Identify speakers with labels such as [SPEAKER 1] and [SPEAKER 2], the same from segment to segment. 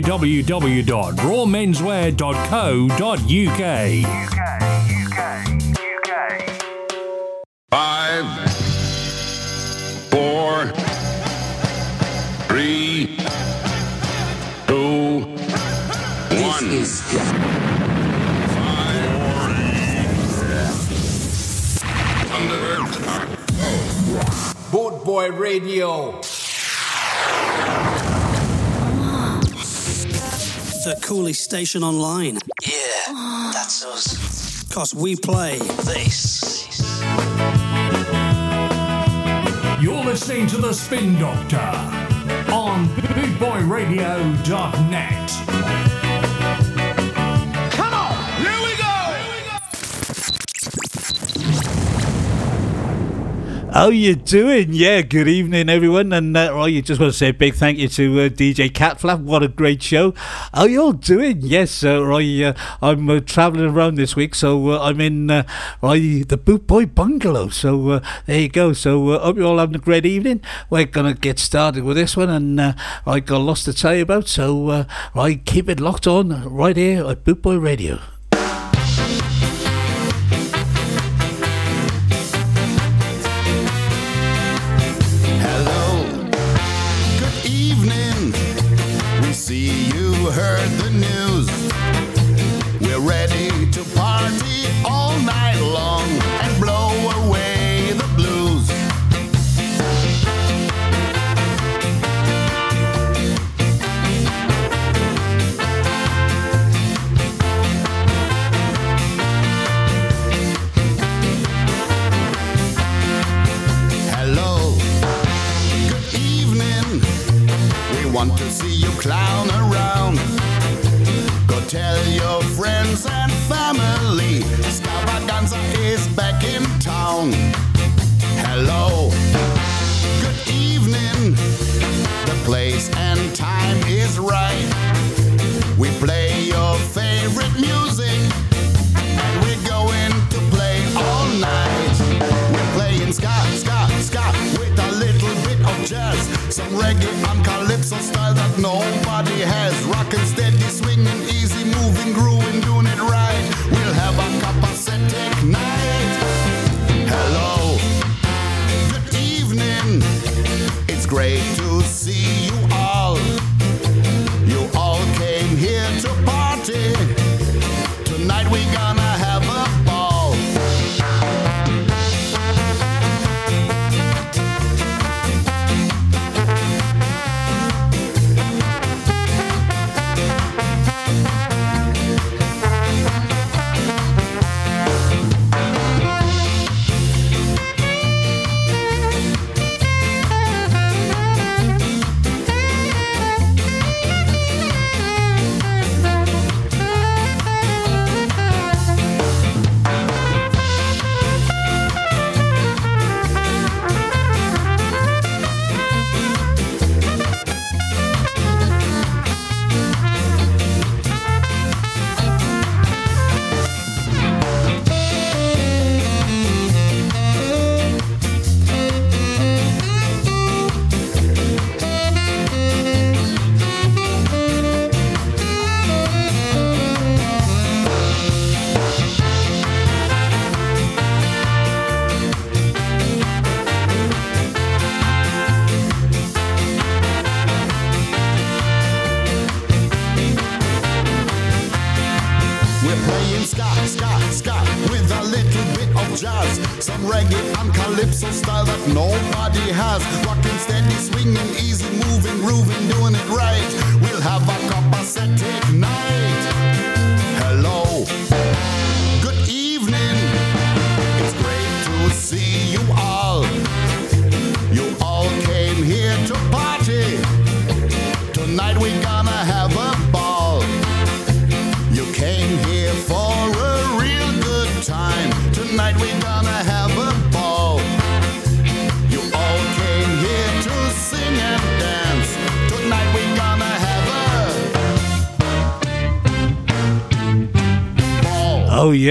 [SPEAKER 1] www.rawmenswear.co.uk.
[SPEAKER 2] Five, four, three, two, one.
[SPEAKER 3] This Boot Boy Radio.
[SPEAKER 4] The coolest station online.
[SPEAKER 5] Yeah, that's us.
[SPEAKER 4] Cause we play
[SPEAKER 5] This.
[SPEAKER 1] You're listening to The Spin Doctor on bootboyradio.net.
[SPEAKER 6] How you doing? Yeah, good evening, everyone. And uh, well, you just want to say a big thank you to uh, DJ Catflap. What a great show! How you all doing? Yes, uh, Roy, uh, I'm uh, travelling around this week, so uh, I'm in uh, the Boot Boy Bungalow. So uh, there you go. So uh, hope you're all having a great evening. We're gonna get started with this one, and I got lots to tell you about. So right, keep it locked on right here at Boot Boy Radio.
[SPEAKER 7] Clown around. Go tell your friends and family. Scavaganza is back in town. Hello. Good evening. The place and time is right. We play your favorite music. And we're going to play all night. We're playing ska, ska, ska with a little bit of jazz. Some reggae and nobody has. Rockin' steady, swinging, easy, moving, grooving, doing it right. We'll have a capacitic night. Hello. Good evening. It's great to see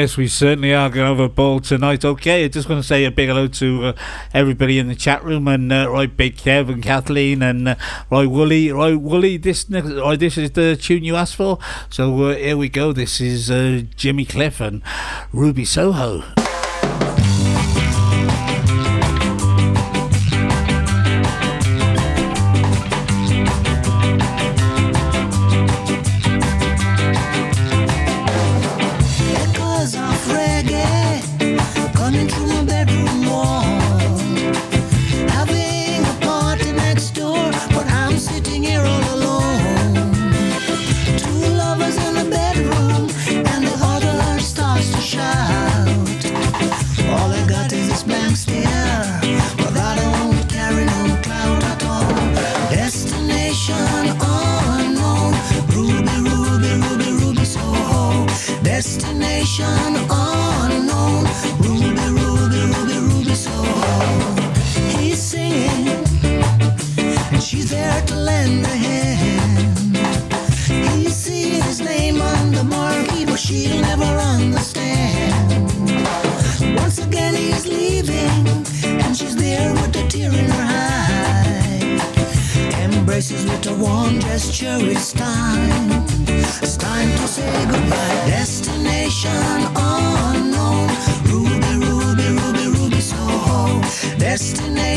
[SPEAKER 8] yes, we certainly are going to have a ball tonight. Okay, I just want to say a big hello to uh, everybody in the chat room and uh, right, Big Kev and Kathleen and uh, right, Wooly. Right, Wooly, this next, right, this is the tune you asked for. So uh, here we go. This is uh, Jimmy Cliff and Ruby Soho.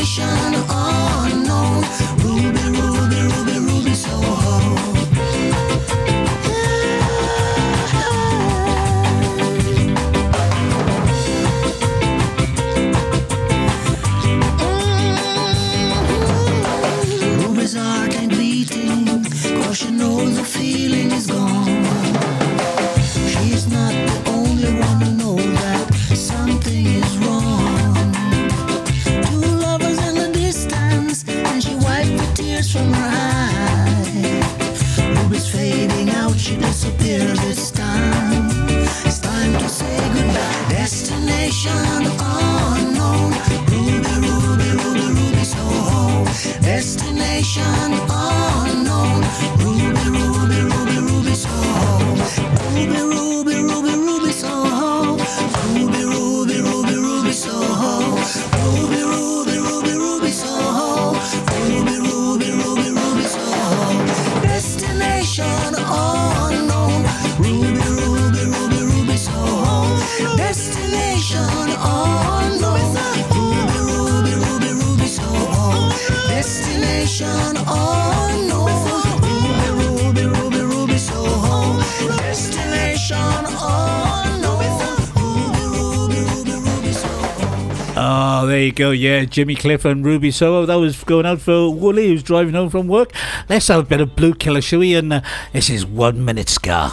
[SPEAKER 8] station go, yeah, Jimmy Cliff and Ruby Soho. That was going out for Wooly, who's driving home from work. Let's have a bit of Blue Killer, shall we? And uh, this is One Minute Scar.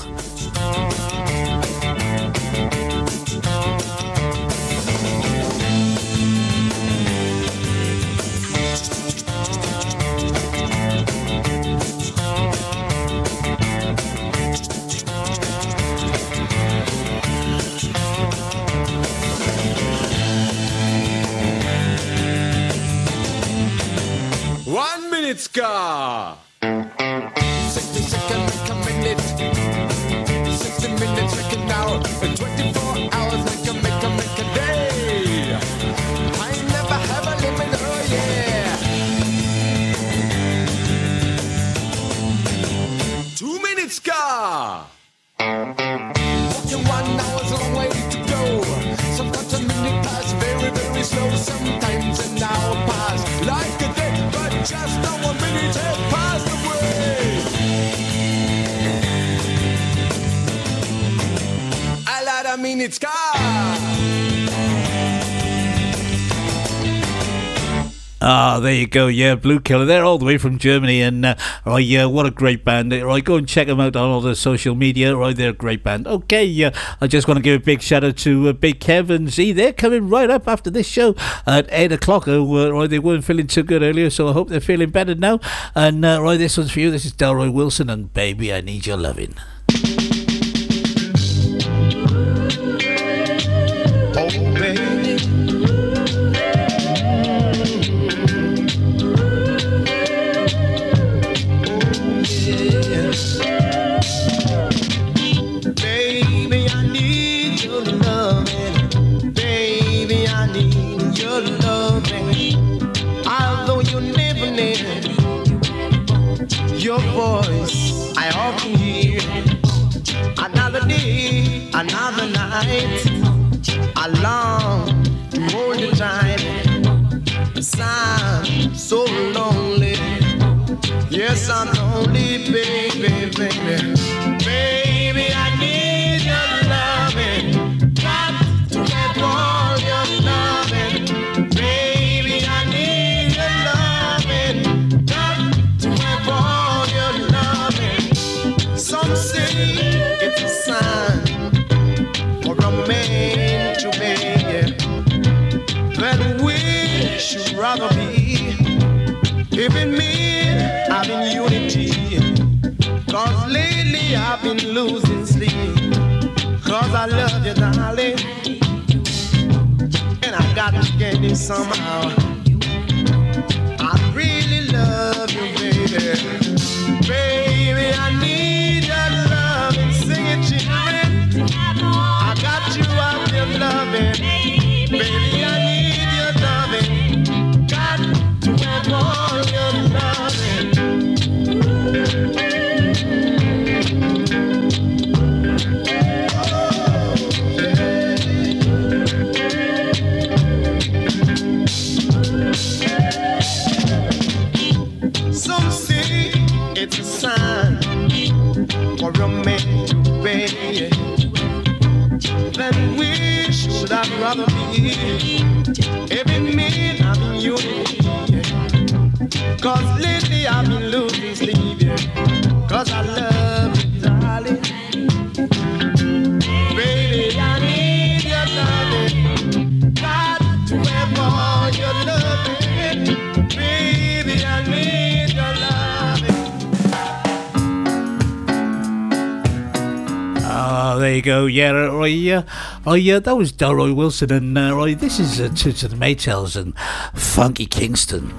[SPEAKER 9] Go.
[SPEAKER 10] Yeah, Blue Killer. They're all the way from Germany, and uh, yeah, what a great band. Right, go and check them out on all the social media. Right, they're a great band. Okay, yeah, I just want to give a big shout out to uh, Big Kevin Z. They're coming right up after this show at eight o'clock. Uh, right, they weren't feeling too good earlier, so I hope they're feeling better now. And uh, right, this one's for you. This is Delroy Wilson, and baby, I need your loving.
[SPEAKER 11] Night. I long to hold you tight. I'm so lonely. Yes, I'm lonely, baby. Baby, to somehow. I really love you. Baby, I love darling. Baby, I need your. Baby, I need your.
[SPEAKER 10] Ah, there you go. Yeah, right. Yeah, oh yeah, that was Delroy Wilson, and uh, right, this is uh, the Maytals and Funky Kingston.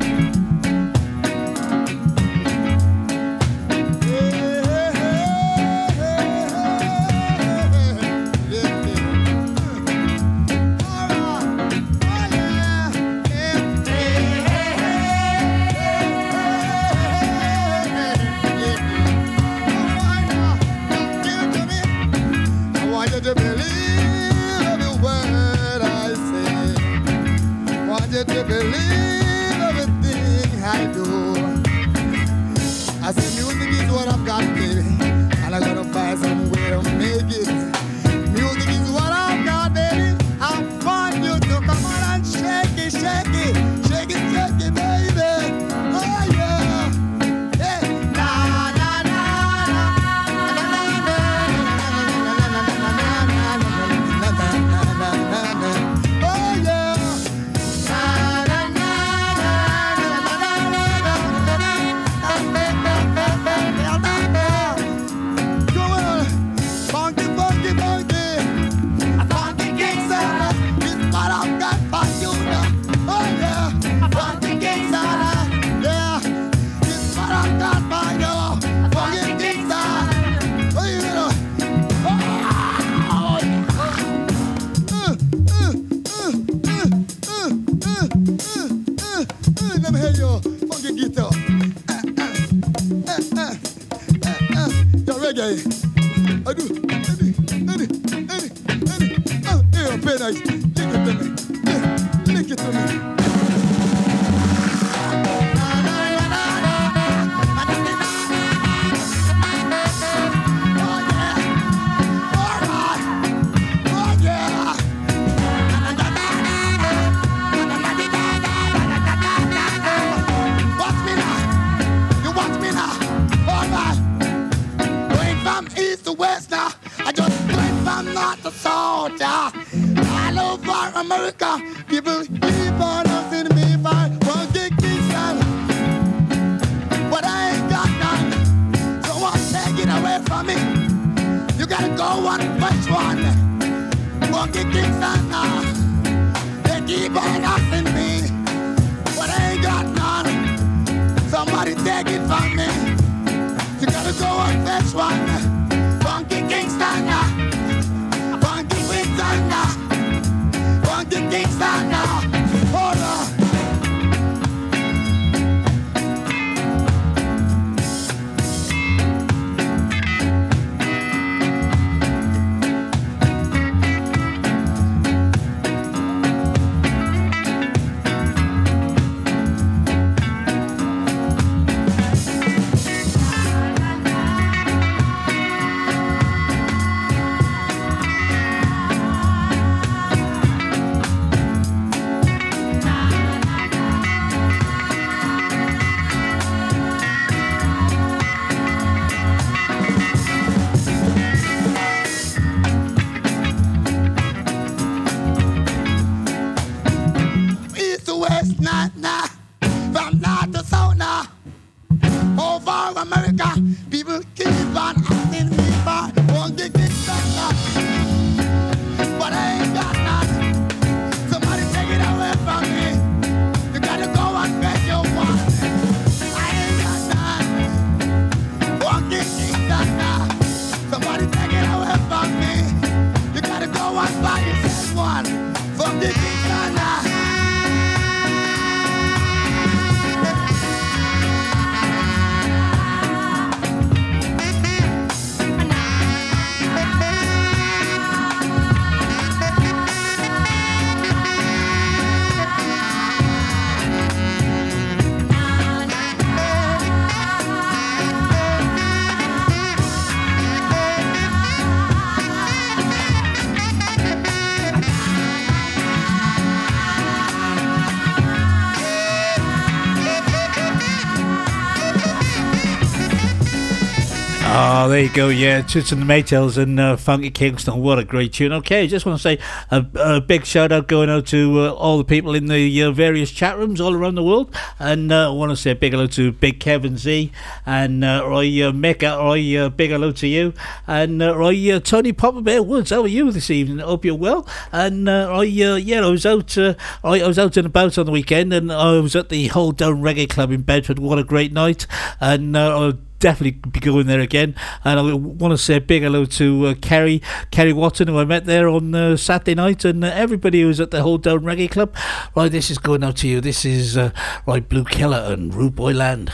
[SPEAKER 3] There you go. Yeah, Toots and the Maytals and uh, Funky Kingston. What a great tune. Okay, just want to say a, a big shout out going out to uh, all the people in the uh, various chat rooms all around the world. And uh, I want to say a big hello to Big Kevin Z and uh, Roy uh, Mick. uh, Roy, uh, big hello to you. And uh, Roy, Tony Popper Bear Woods. How are you this evening? Hope you're well. And Roy, yeah, I was out. I, I was out and about on the weekend, and I was at the Hold Down Reggae Club in Bedford. What a great night! And I definitely be going there again. And I want to say a big hello to uh, Kerry, Kerry Watson, who I met there on uh, Saturday night, and uh, everybody who was at the Hold Down Reggae Club. Right, this is going out to you. This is uh, right, Blue Killer and Rude Boy Land.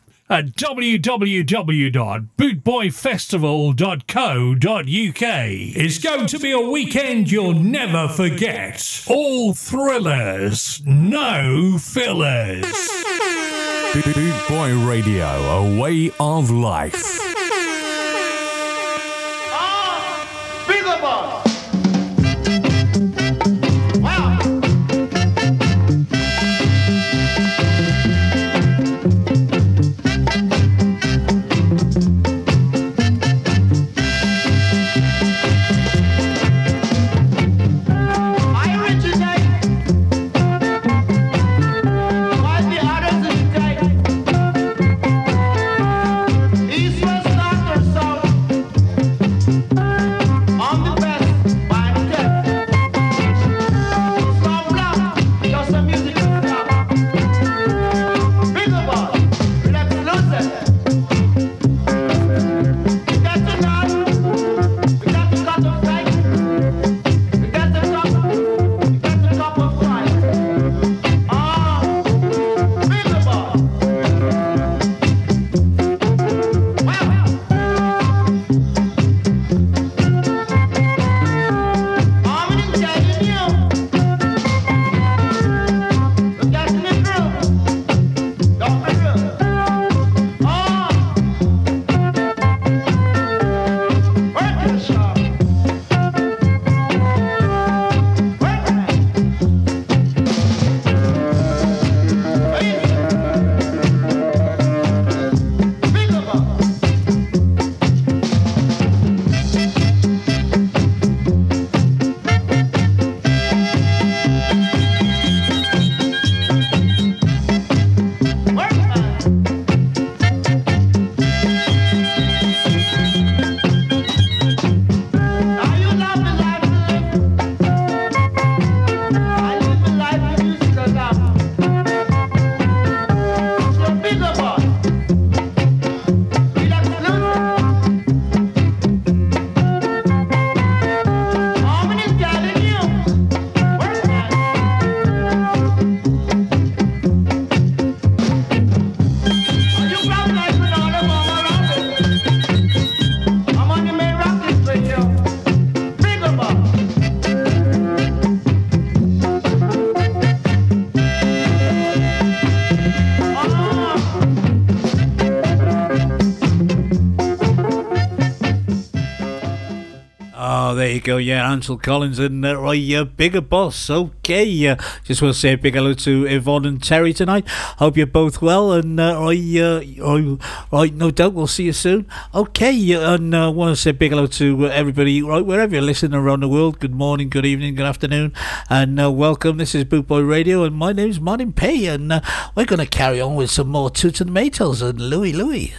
[SPEAKER 1] at www.bootboyfestival.co.uk. It's going to be a weekend you'll never forget. All thrillers, no fillers. Boot Boy Radio, a way of life.
[SPEAKER 6] Go. Yeah, Ansel Collins and uh, Roy Bigger Boss. Okay, uh, just want to say a big hello to Yvonne and Terry tonight. Hope you're both well, and uh, Roy, uh, Roy, Roy, no doubt we'll see you soon. Okay, and I uh, want to say a big hello to uh, everybody, right, wherever you're listening around the world. Good morning, good evening, good afternoon, and uh, welcome. This is Boot Boy Radio, and my name's Martyn Pay, and uh, we're going to carry on with some more Toots and
[SPEAKER 10] the
[SPEAKER 12] Maytals and Louie Louie.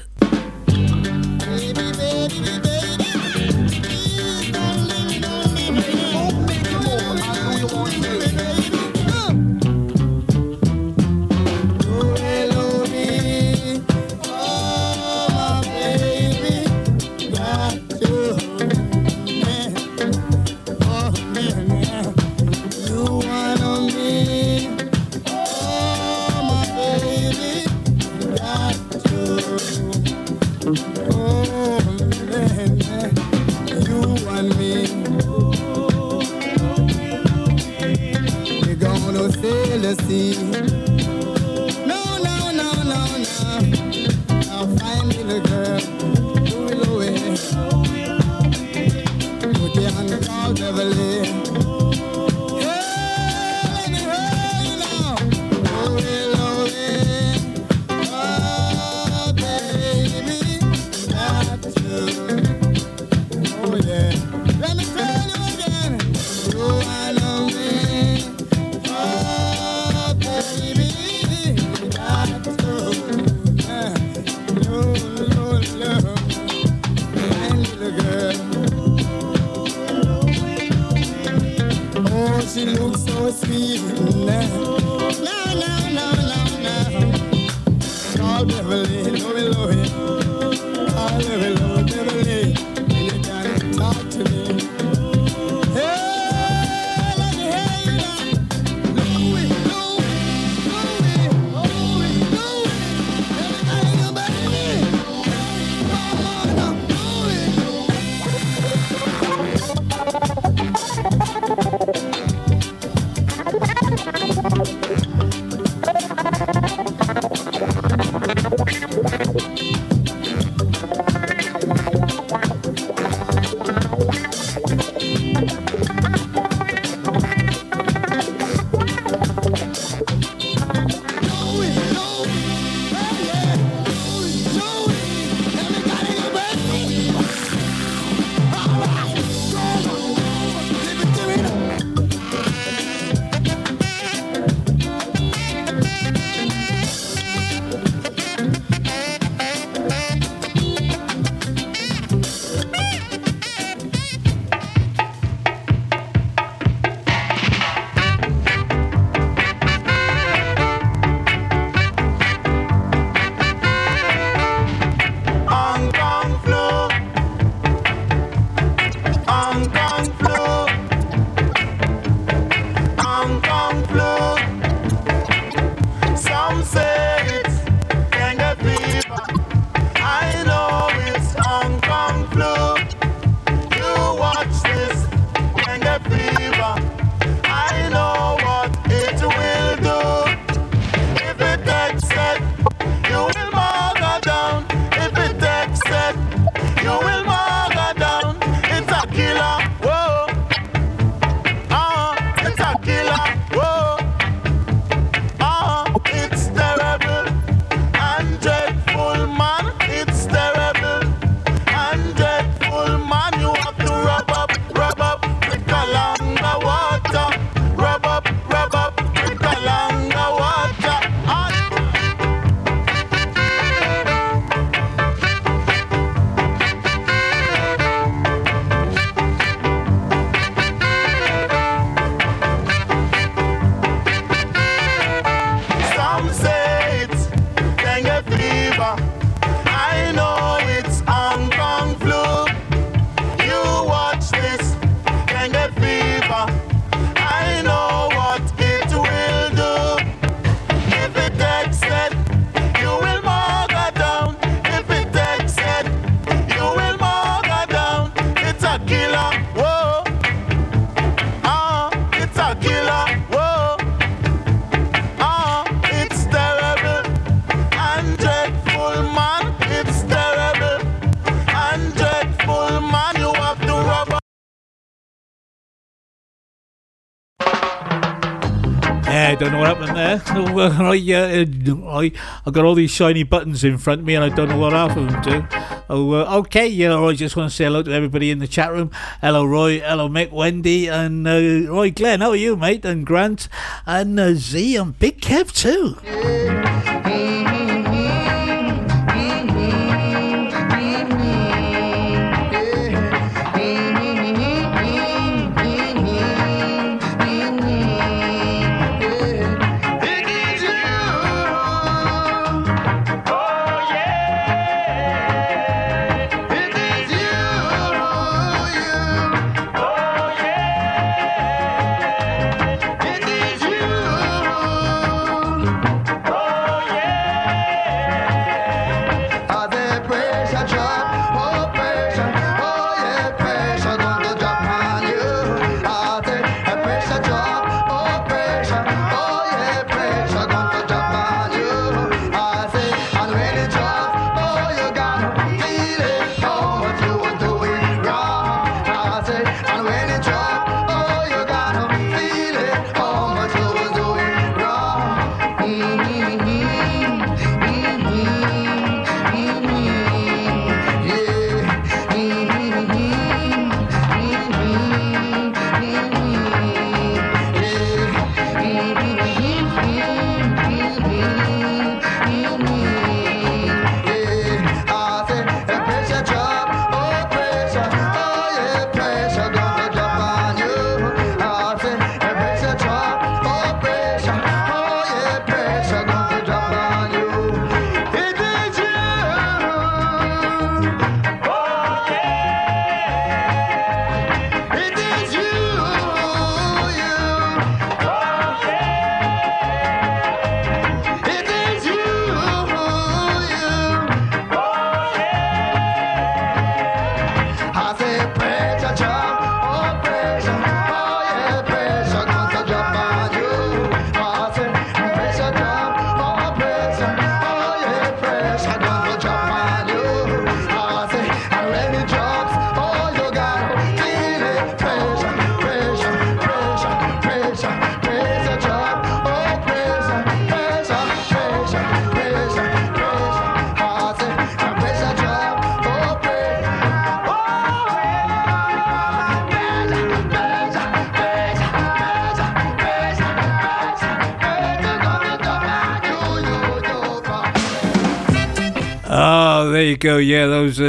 [SPEAKER 13] I,
[SPEAKER 6] uh, uh, I, I got all these shiny buttons in front of me and I don't know what half of them do. Oh, uh, okay, yeah, I just want to say hello to everybody in the chat room. Hello, Roy. Hello, Mick, Wendy, and uh, Roy Glenn. How are you, mate? And Grant, and uh, Z, and Big Kev, too.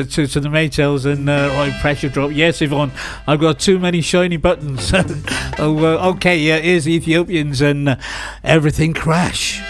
[SPEAKER 6] Uh, to the Maytals and uh, right pressure drop. Yes, Yvonne, I've got too many shiny buttons. oh, uh, okay. Yeah, here's Ethiopians and uh, everything crash.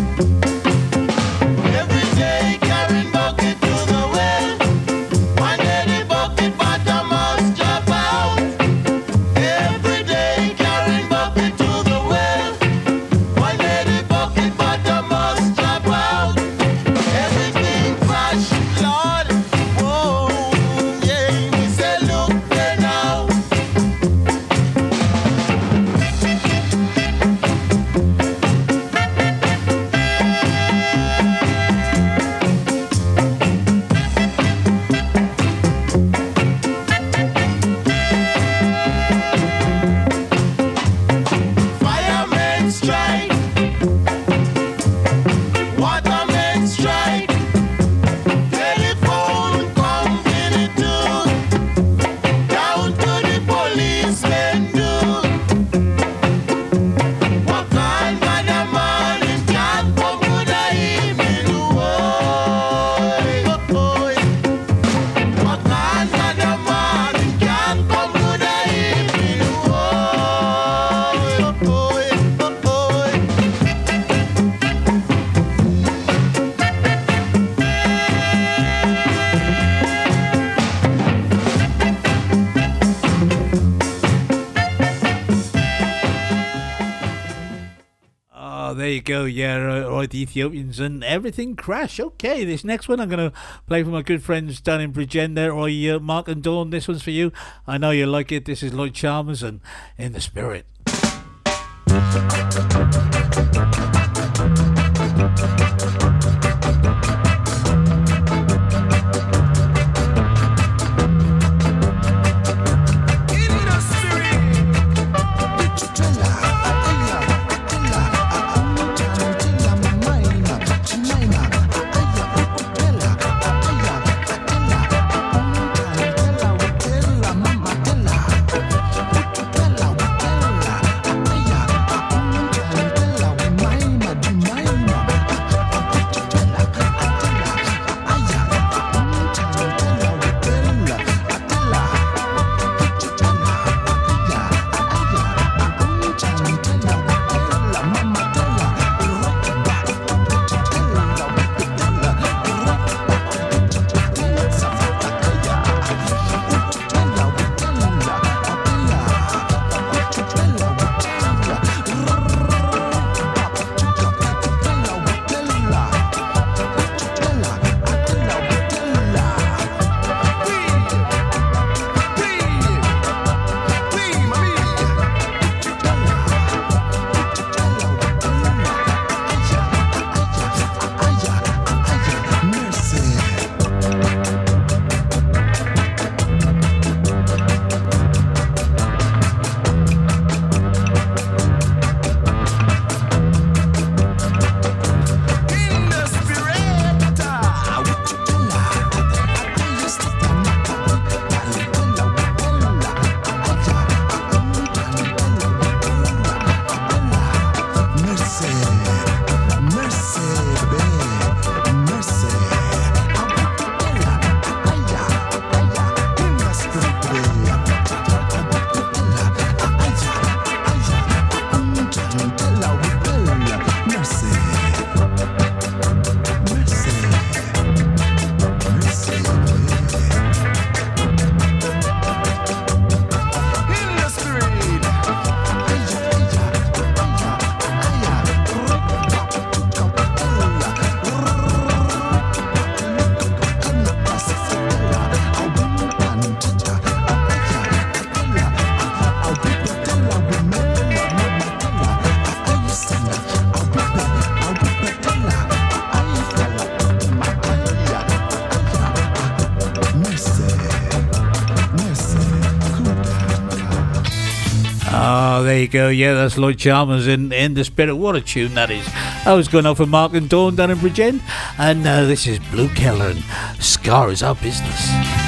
[SPEAKER 12] Boy. Every
[SPEAKER 6] Ethiopians and everything crash. Okay, this next one I'm going to play for my good friends down in Bridgend there. Or uh, Mark and Dawn, this one's for you. I know you like it. This is Lloyd Chalmers and In the Spirit.
[SPEAKER 3] go. Yeah, that's Lloyd Chalmers in, in the Spirit. What a tune that is. I was going off with Mark and Dawn down in Bridgend. And uh, this is Blue Keller and Ska is Our Business.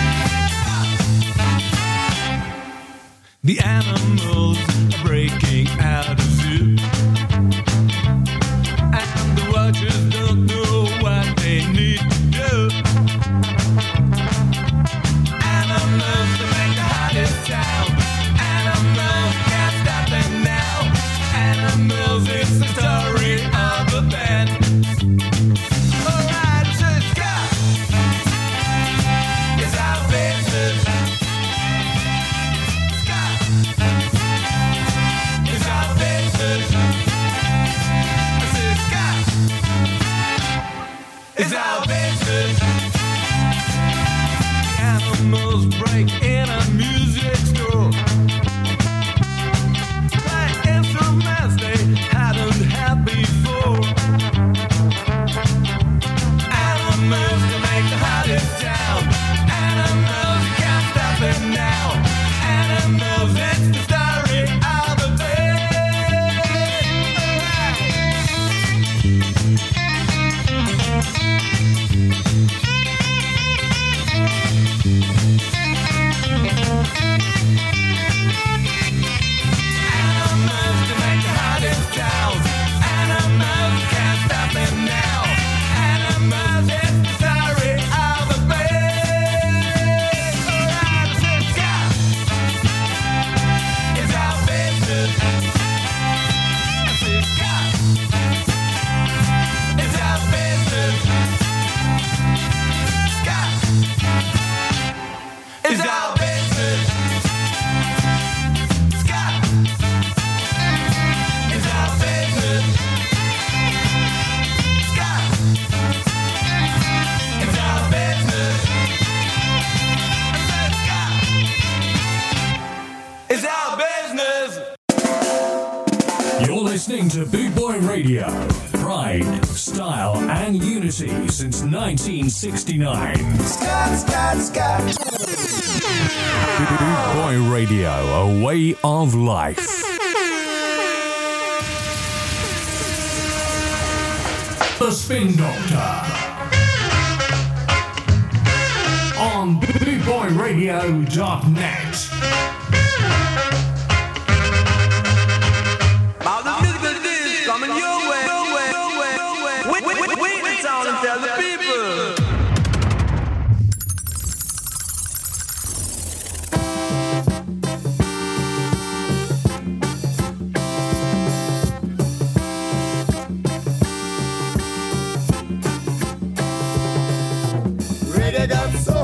[SPEAKER 1] 1969.
[SPEAKER 14] Scott, Scott, Scott.
[SPEAKER 1] Boy Radio, a way of life. The Spin Doctor. On BootBoyRadio.net.
[SPEAKER 10] der ganz so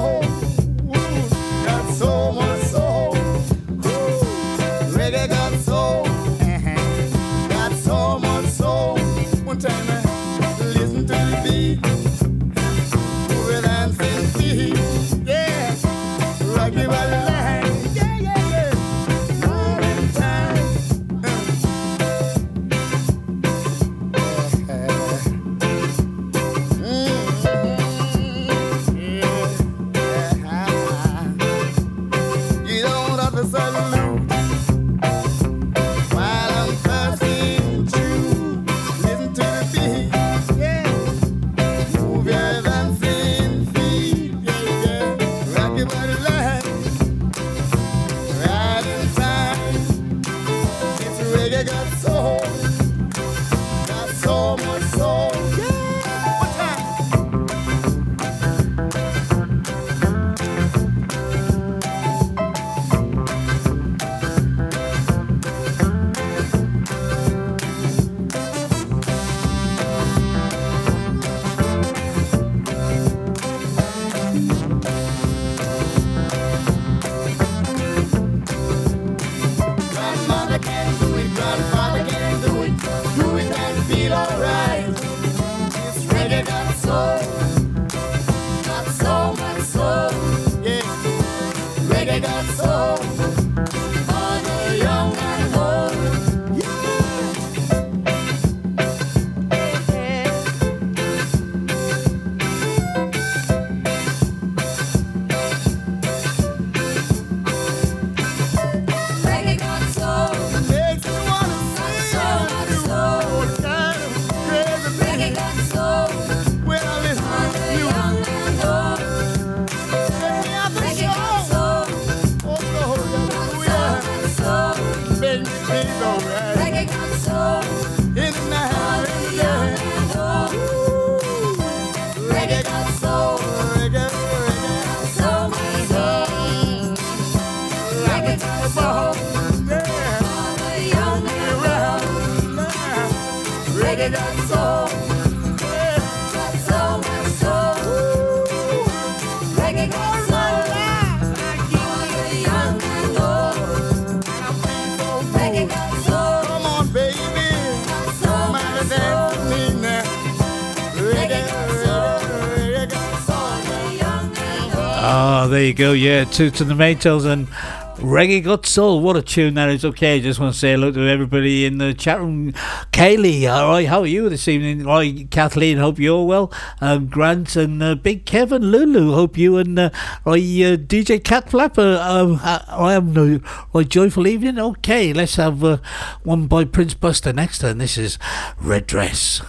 [SPEAKER 10] you
[SPEAKER 15] go. Yeah, two to the Maytals and Reggae Got Soul. What a tune that is. Okay, just want to say hello to everybody in the chat room. Kaylee, all right, how are you this evening? All right, Kathleen, hope you're well. Um, Grant and uh, Big Kevin, Lulu, hope you and uh, right, uh, DJ Cat Flapper. Um, I, I am no right, joyful evening. Okay, let's have uh, one by Prince Buster next, and this is Red Dress.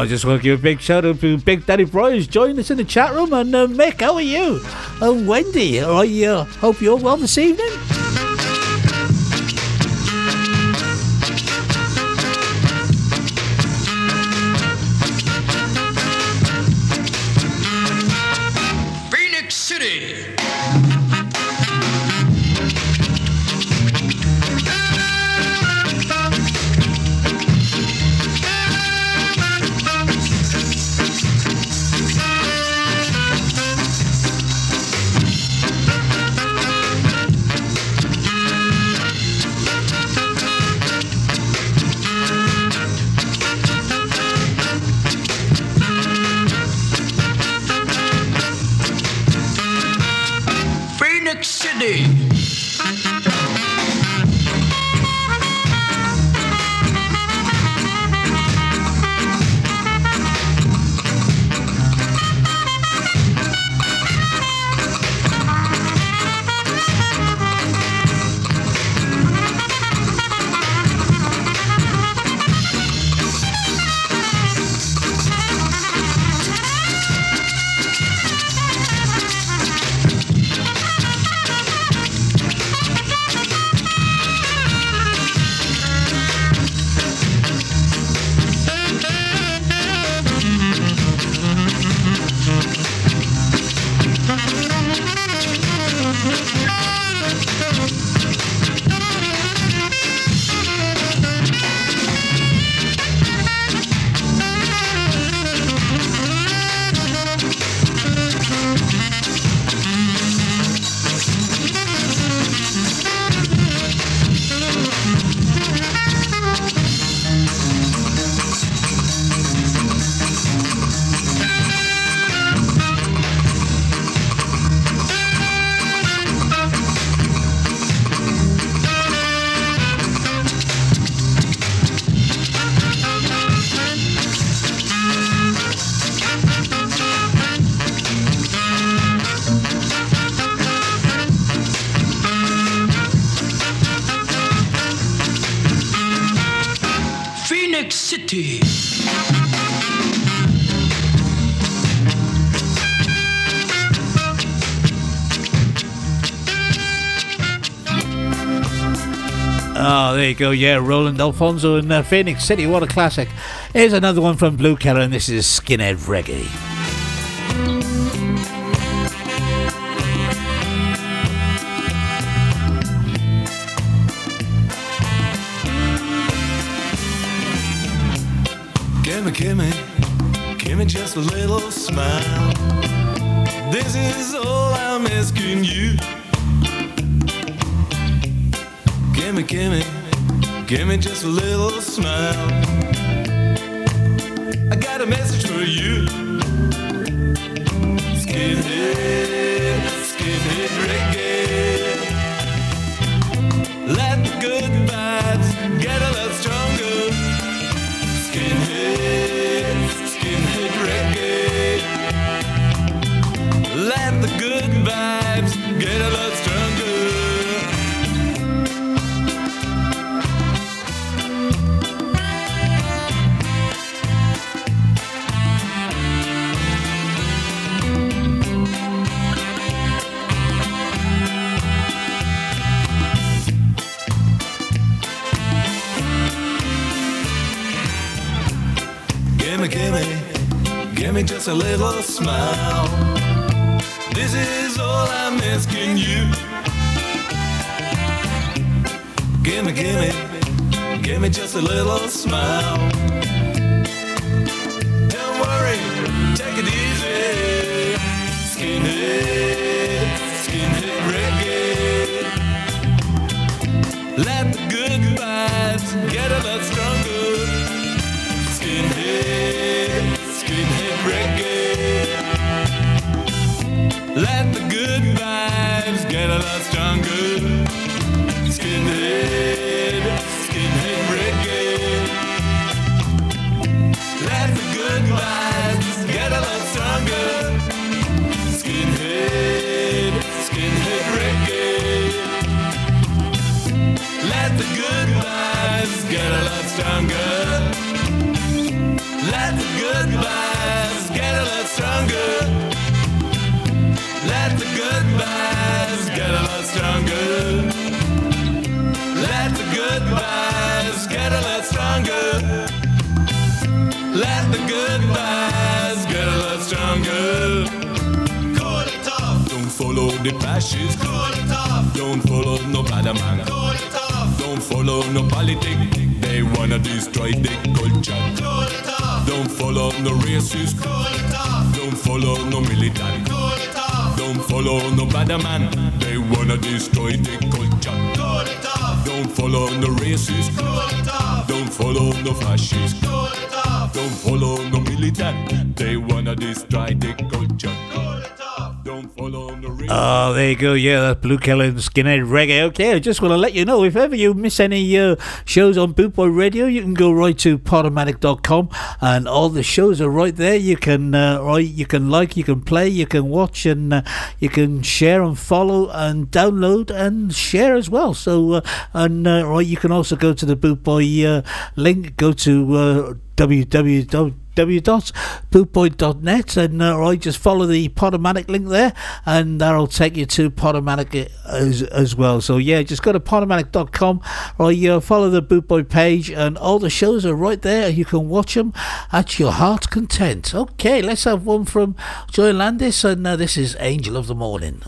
[SPEAKER 6] I just
[SPEAKER 15] want to give a big shout out to Big Daddy Brian who's joined us in the chat room. And uh, Mick, how are you? And Wendy, I uh, hope you're well this evening.
[SPEAKER 6] You go. Yeah, Roland Alphonso in uh, Phoenix City. What a classic. Here's another one from Blue Keller, and this is Skinhead Reggae.
[SPEAKER 3] The fascists. Call it off. Don't follow no bad man. Call it off. Don't follow no politics. They wanna destroy the culture. Call it off. Don't follow no racists. Call it off. Don't follow no military. Call it off. Don't follow no bad man. They wanna destroy the culture. Call it off. Don't follow no racists. Call it off. Don't follow no fascists. Call it off. Don't follow no military. They wanna destroy the culture. Call it off.
[SPEAKER 6] Oh, there you go. Yeah, that's Blue and Skinhead Reggae. Okay, I just want to let you know if ever you miss any uh, shows on Bootboy Radio, you can go right to podomatic.com and all the shows are right there. You can uh, right, you can like, you can play, you can watch, and uh, you can share and follow and download and share as well. So, uh, and uh, right, you can also go to the Bootboy uh, link. Go to www www.bootboy.net and uh, right, just follow the Podomatic link there and that'll take you to Podomatic as, as well. So yeah, just go to podomatic.com or you uh, follow the Bootboy page and all the shows are right there. You can watch them at your heart's content. Okay, let's have one from Joya Landis and uh, this is Angel of the Morning.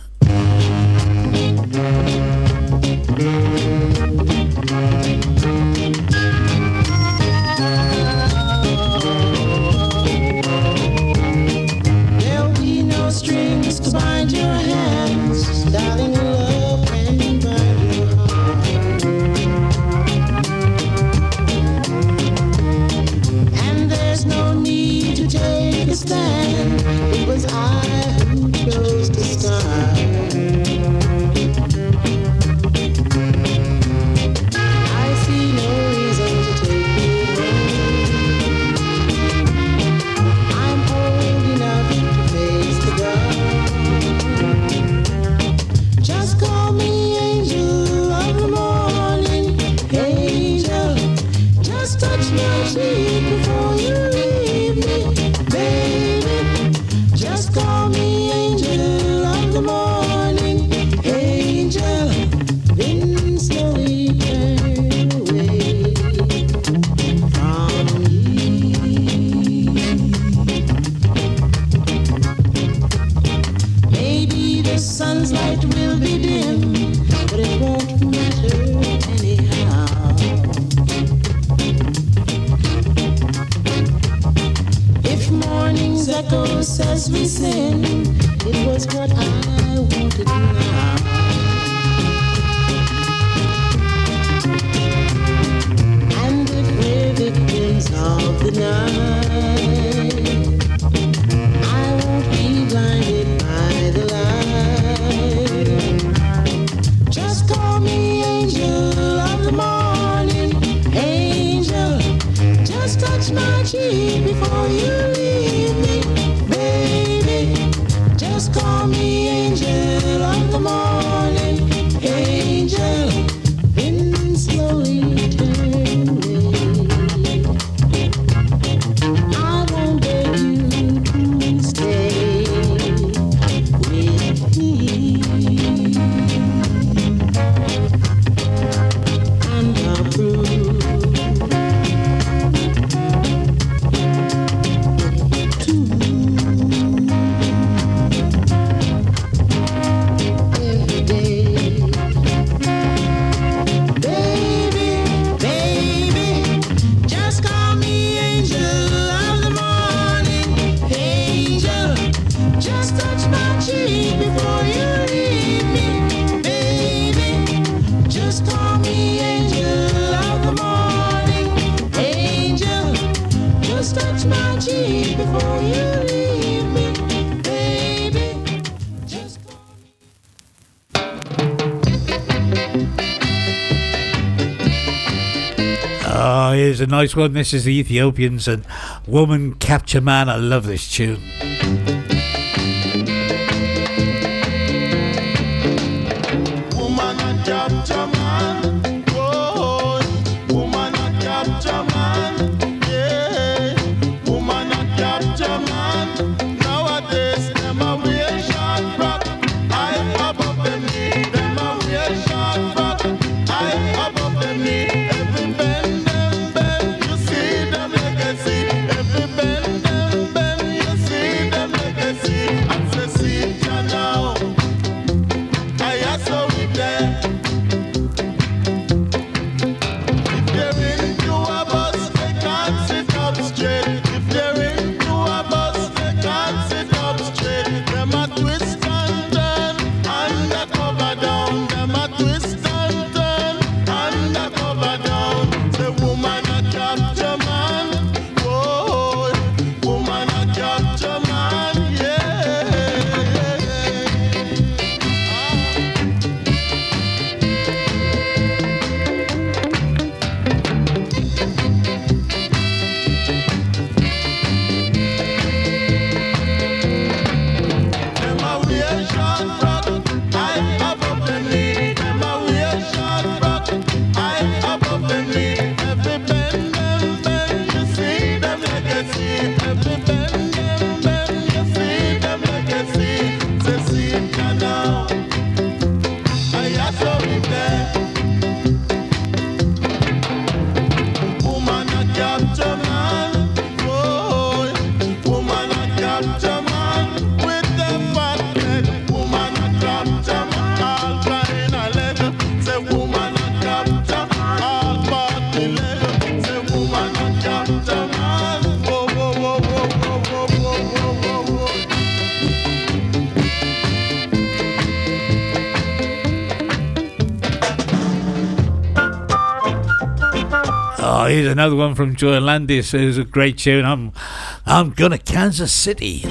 [SPEAKER 16] Jesus as we sing. It was what I wanted now. And the favorite things of the
[SPEAKER 12] night. nice one. This is the Ethiopians and Woman Capture Man. I love this tune. another one from Joya Landis. It was a great tune.
[SPEAKER 16] I'm, I'm gonna Kansas City.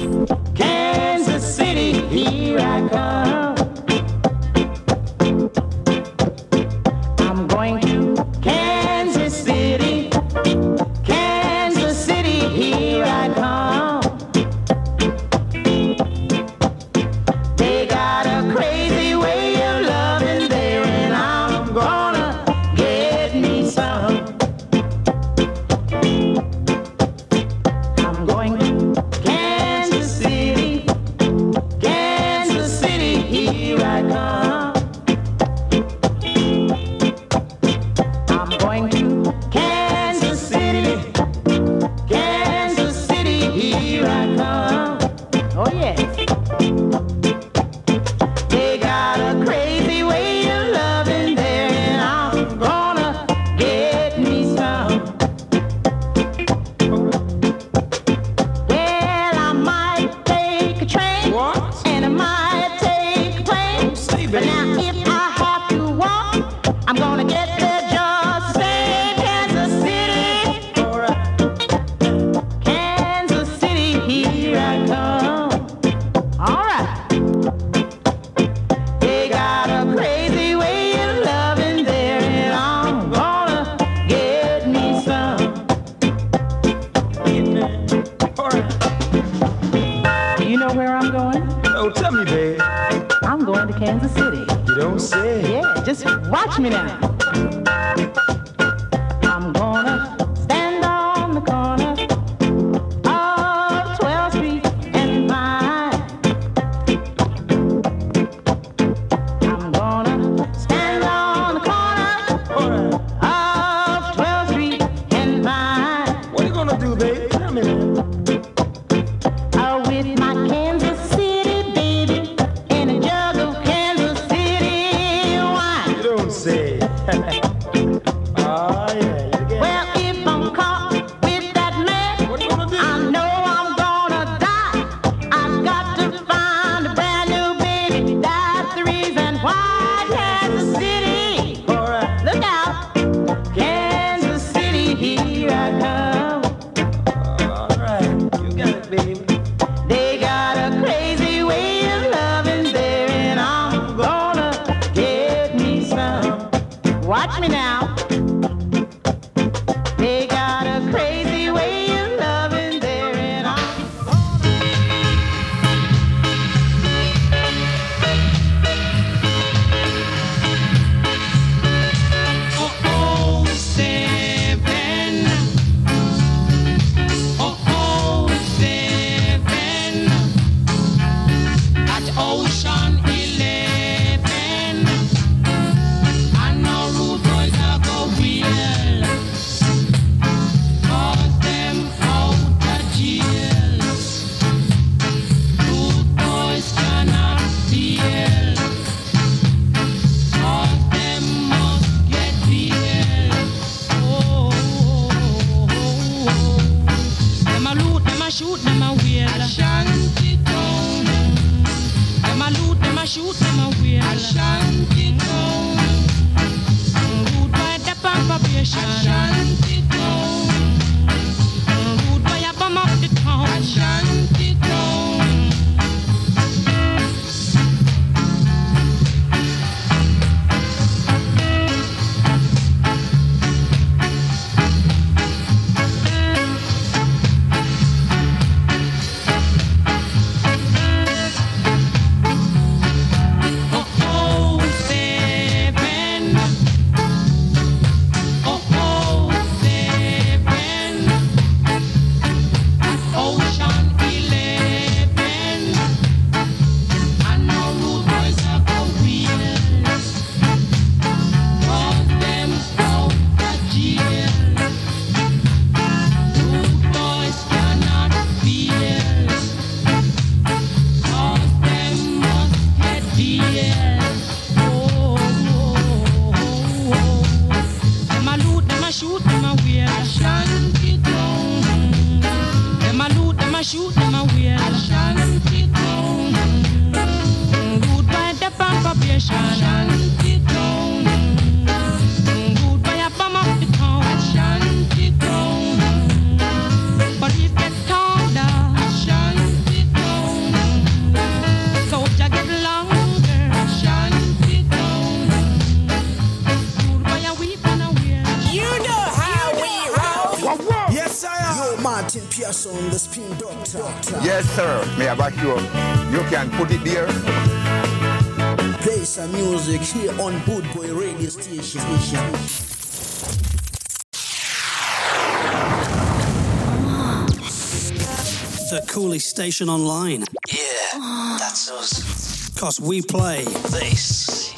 [SPEAKER 17] only station online.
[SPEAKER 5] Yeah, that's us.
[SPEAKER 17] Because we play
[SPEAKER 5] this.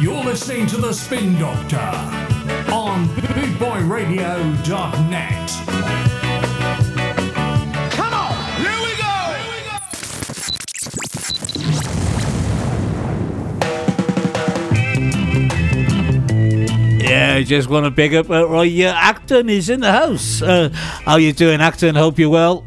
[SPEAKER 1] You're listening to The Spin Doctor on BootboyRadio.net.
[SPEAKER 18] just want to big up uh, Roy uh, Acton. He's in the house. Uh, how you doing, Acton? Hope you're well.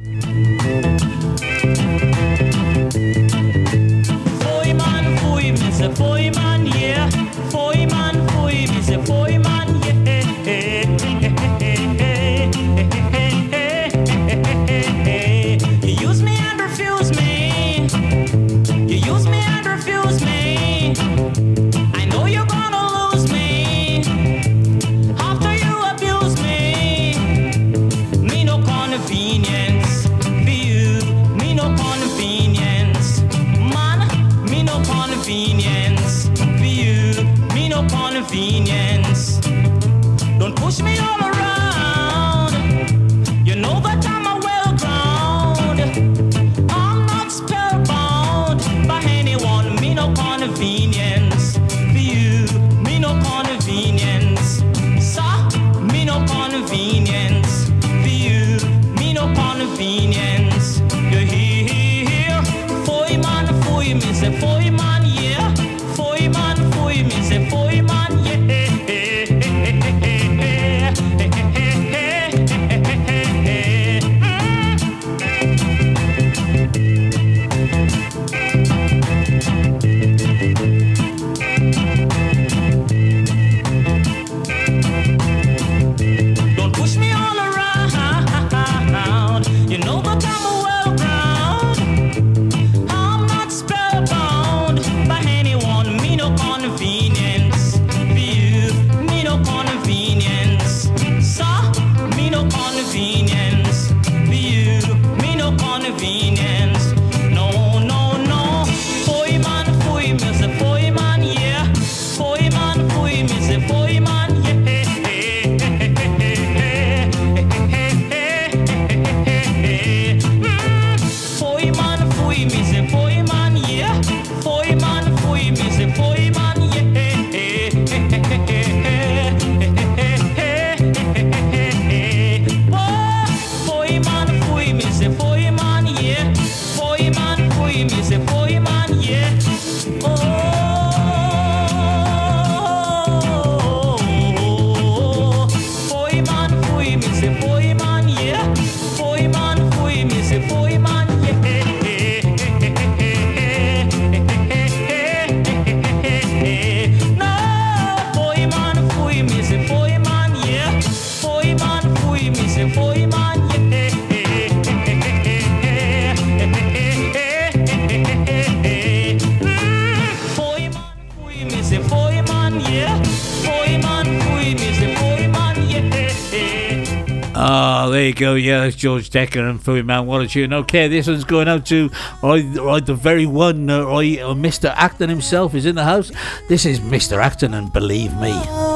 [SPEAKER 6] Go. Yeah, that's George Dekker and Philly Man. Tune. Okay, this one's going out to right, right the very one. Right, uh, Mr. Acton himself is in the house. This is Mr. Acton, and believe me.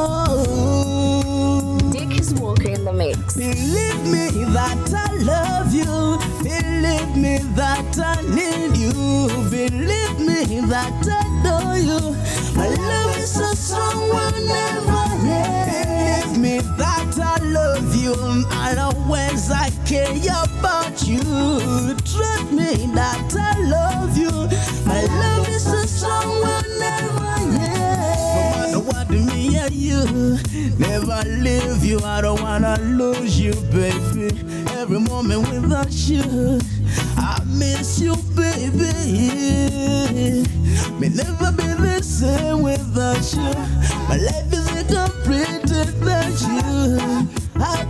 [SPEAKER 19] Care about you. Trust me that I love you. My love is so strong, will never end. No matter what me and you, never leave you. I don't wanna lose you, baby. Every moment without you, I miss you, baby. May never be the same without you. My life is incomplete without you. I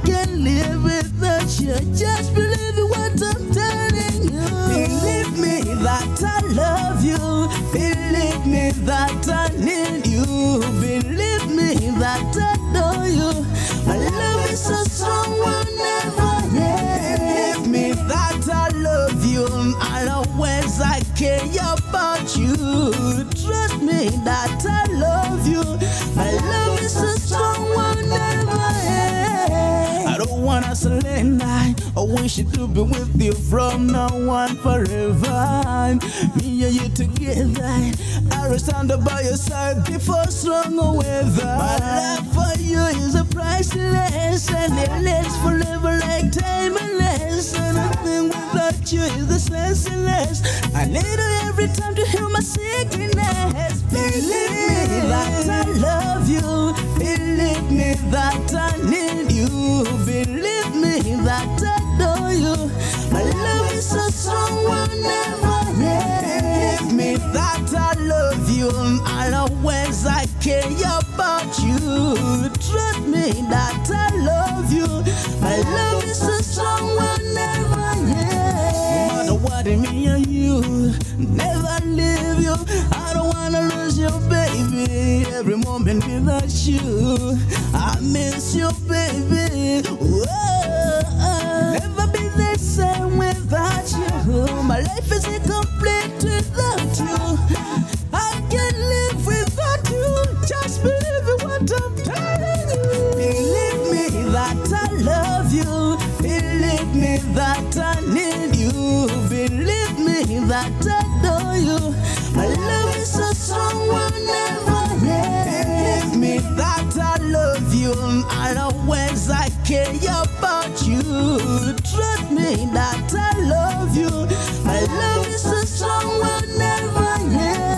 [SPEAKER 19] Just believe what I'm telling you. Believe me that I love you. Believe me that I need you. Believe me that I know you. My love is so strong, will never end. Believe me that I love you. And always I care about you. Trust me that I love you. I wish it to be with you from now on forever. Me and you together. I will stand by your side before strong weather. My love for you is a priceless and it lasts forever like timeless. And nothing without you is the senseless. I need you every time to heal my sickness. Believe me that I love you. Believe me that I need you. That you. My love is so strong, will never me that I love you. And always I care about you. Trust me that I love you. My love is so strong, will Every moment without you, I miss you, baby. Whoa, And always I care about you. Trust me that I love you. My love is so strong, will never end.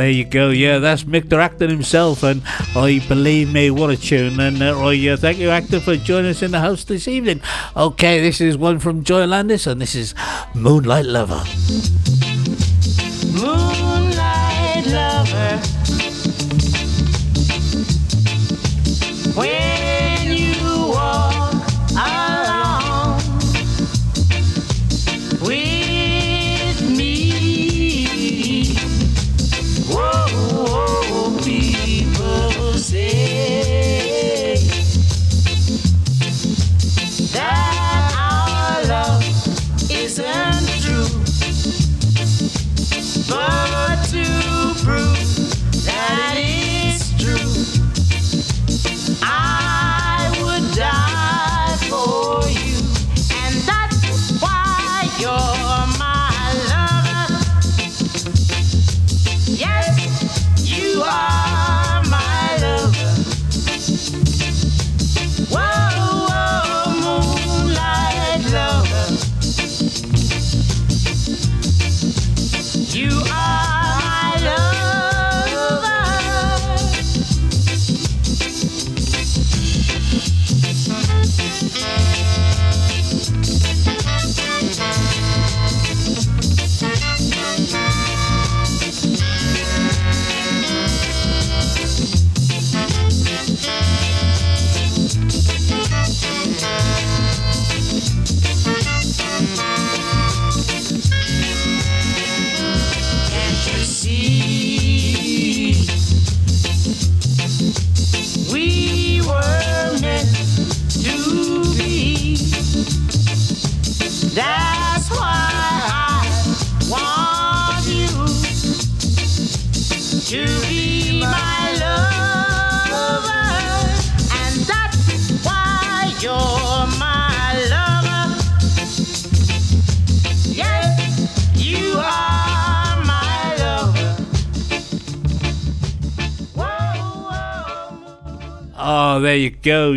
[SPEAKER 6] There you go. Yeah, that's Mr. Acton himself, and I believe me, what a tune. And uh, I uh, thank you, Acton, for joining us in the house this evening. Okay, this is one from Joya Landis, and this is Moonlight Lover.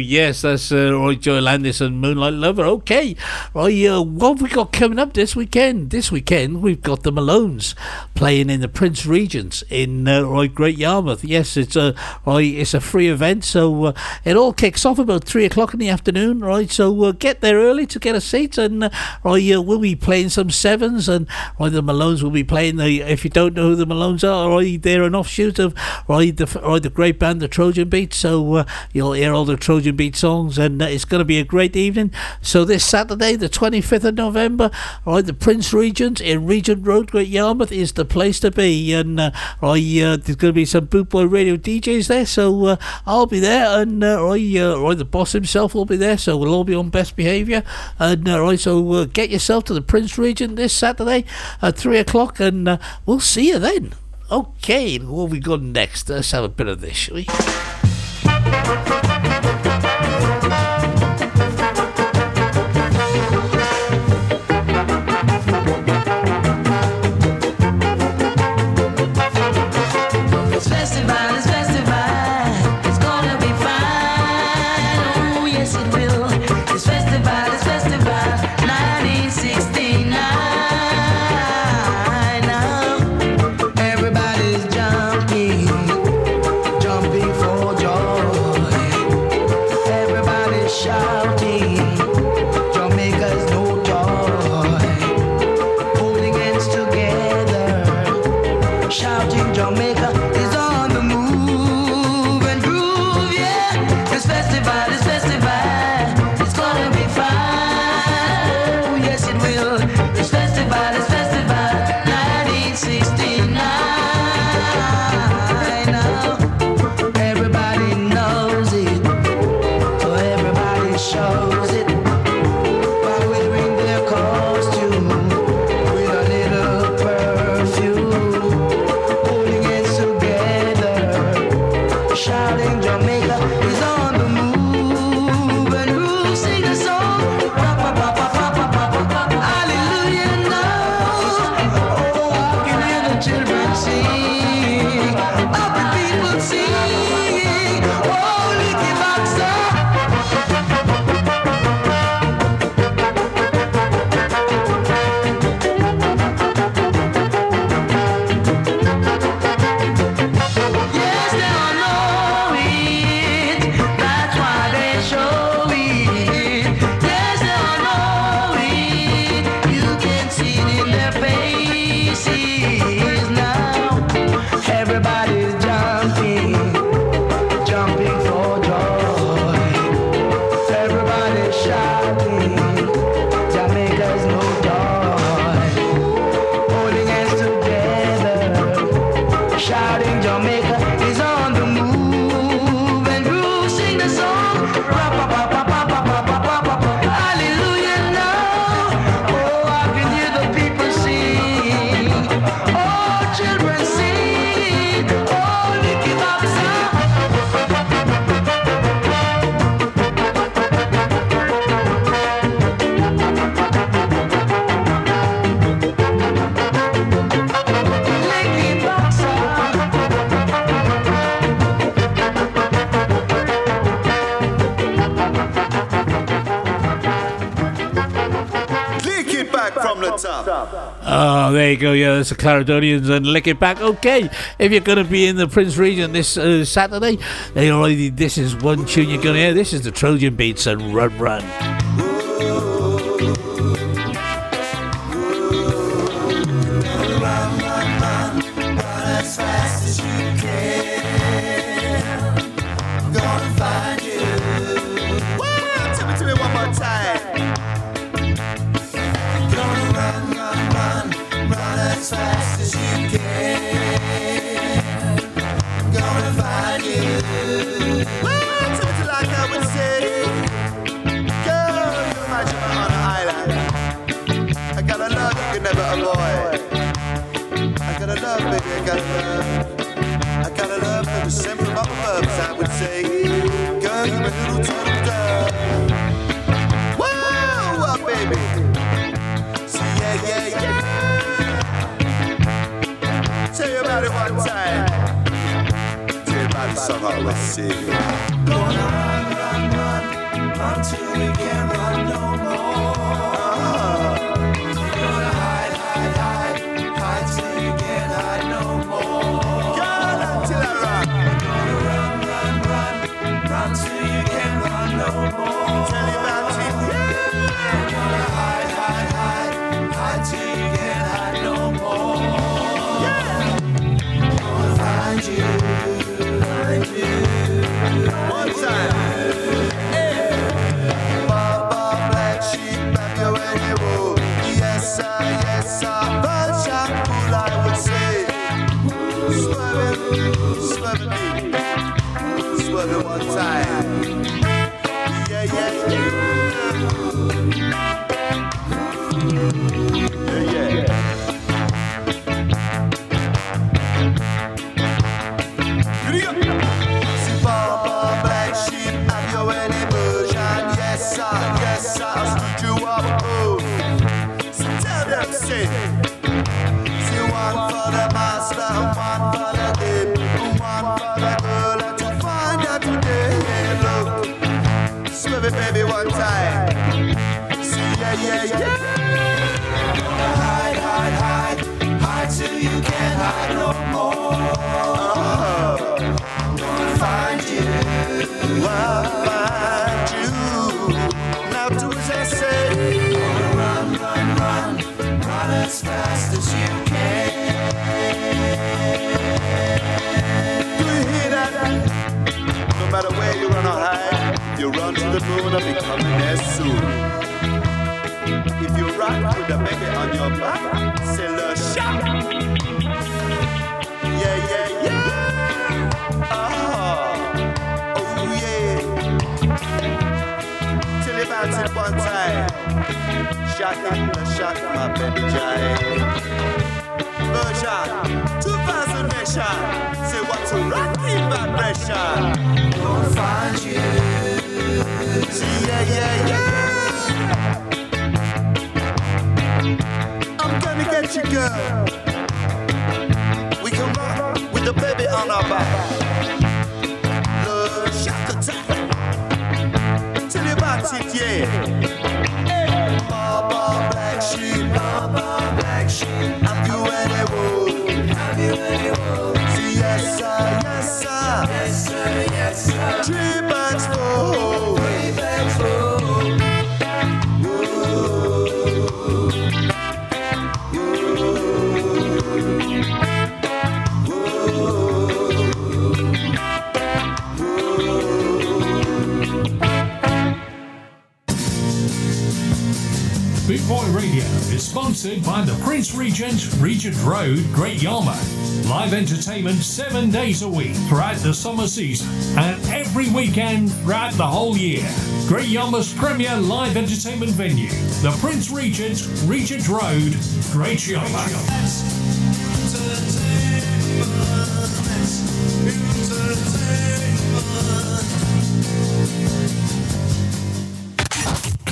[SPEAKER 6] Yes, that's uh, Roy Joya Landis and Moonlight Lover. Okay, right. Uh, what have we got coming up this weekend? This weekend we've got the Malones playing in the Prince Regents in uh, right Great Yarmouth. Yes, it's a right. It's a free event, so uh, it all kicks off about three o'clock in the afternoon. Right, so uh, get there early to get a seat, and uh, right, uh, we'll be playing some sevens, and right, the Malones will be playing. The if you don't know who the Malones are, right, they're an offshoot of right the right the great band the Trojan Beat. So you'll hear all the Trojan Beat songs, and uh, it's going to be a great evening. So this Saturday, the 25th of November, right, the Prince Regent in Regent Road, Great Yarmouth, is the place to be. And uh, uh, there's going to be some Bootboy Radio DJs there, so uh, I'll be there, and uh, uh, right, the boss himself will be there, so we'll all be on best behaviour. And uh, right, so uh, get yourself to the Prince Regent this Saturday at three o'clock, and uh, we'll see you then. Okay, what have we got next? Let's have a bit of this, shall we? Go. Yeah, that's the Clarendonians and lick it back. Okay, if you're going to be in the Prince Regent this uh, Saturday, they already. This is one tune you're going to hear. This is the Trojan Beats and Run Run.
[SPEAKER 7] Say. Girl, you're a little turtle dove. Whoa, baby? So yeah, yeah, yeah. Tell you about it one time. Tell you about it I always sing.
[SPEAKER 3] Gonna run, run, run, till we can't run no more.
[SPEAKER 7] Swerving, swerving one time. Yeah, yeah, yeah. Matter where you run or hide, you run to the moon, I'll be coming there soon. If you rock with the baby on your back, say le shot. Yeah, yeah, yeah. Ah, oh yeah. Tell you about it one time. Shot shot, my baby giant. Version 2000 nation. Say what's a rocking vibration.
[SPEAKER 3] Gonna find you,
[SPEAKER 7] yeah, yeah, yeah. I'm gonna get you, girl. We can rock with the baby on our back. Love shock attack. Tell you about it, yeah.
[SPEAKER 1] Sponsored by the Prince Regent, Regent Road, Great Yarmouth. Live entertainment seven days a week throughout the summer season and every weekend throughout the whole year. Great Yarmouth's premier live entertainment venue, the Prince Regent, Regent Road, Great Yarmouth.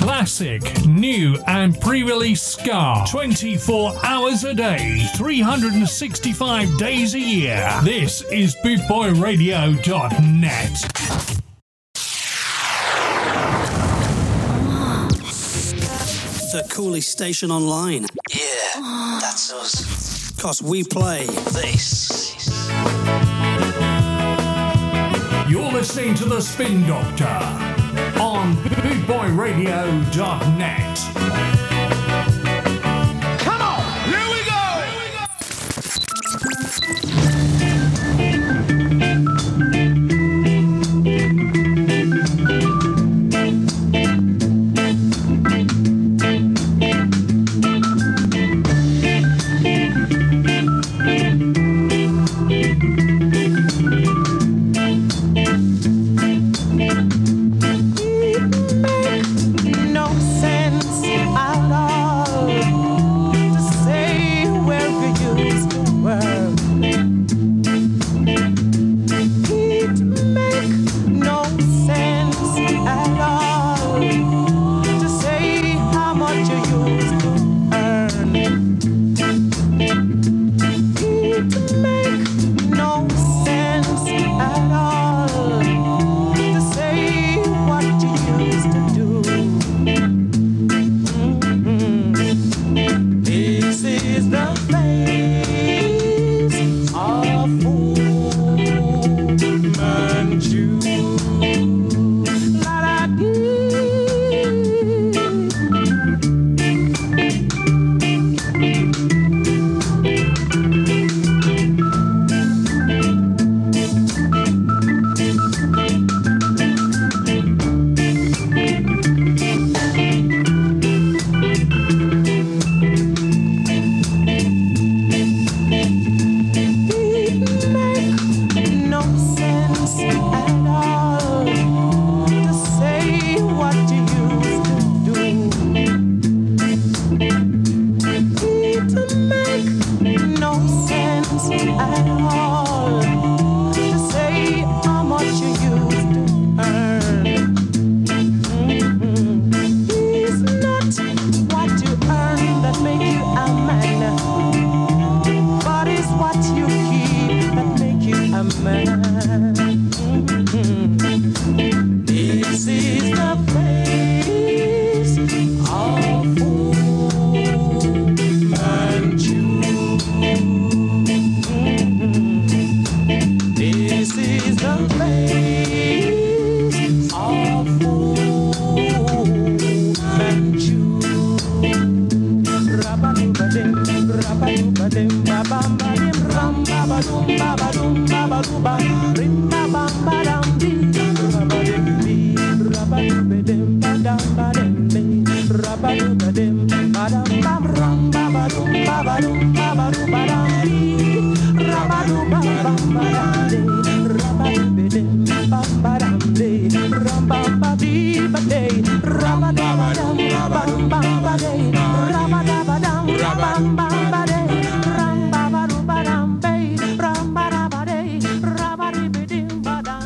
[SPEAKER 1] Classic, new, and pre release Ska. 24 hours a day, 365 days a year. This is BootboyRadio.net.
[SPEAKER 20] The coolest station online.
[SPEAKER 5] Yeah, that's us.
[SPEAKER 20] Cause we play
[SPEAKER 5] This.
[SPEAKER 1] You're listening to The Spin Doctor on BootboyRadio.net.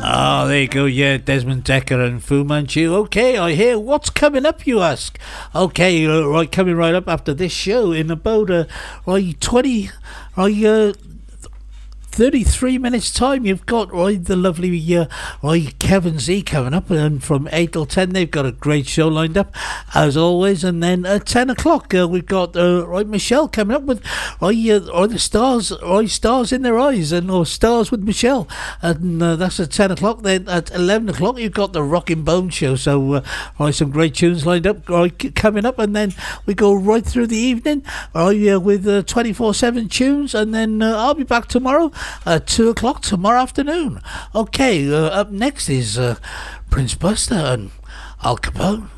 [SPEAKER 6] Ah, there you go. Yeah, Desmond Dekker and Fu Manchu. Okay, I hear. What's coming up, you ask? Okay, uh, right, coming right up after this show in about uh, right twenty, right uh, 33 minutes time you've got right the lovely uh, right Kevin Z coming up and from 8 till 10 they've got a great show lined up as always and then at 10 o'clock uh, we've got uh, right Michelle coming up with right uh, or the stars right stars in their eyes and or stars with Michelle and uh, that's at 10 o'clock then at 11 o'clock you've got the Rockin' Bone show so uh, right some great tunes lined up right coming up and then we go right through the evening right uh, with uh, 24-7 tunes and then uh, I'll be back tomorrow at 2 o'clock tomorrow afternoon. Okay uh, up next is uh, Prince Buster and Al Capone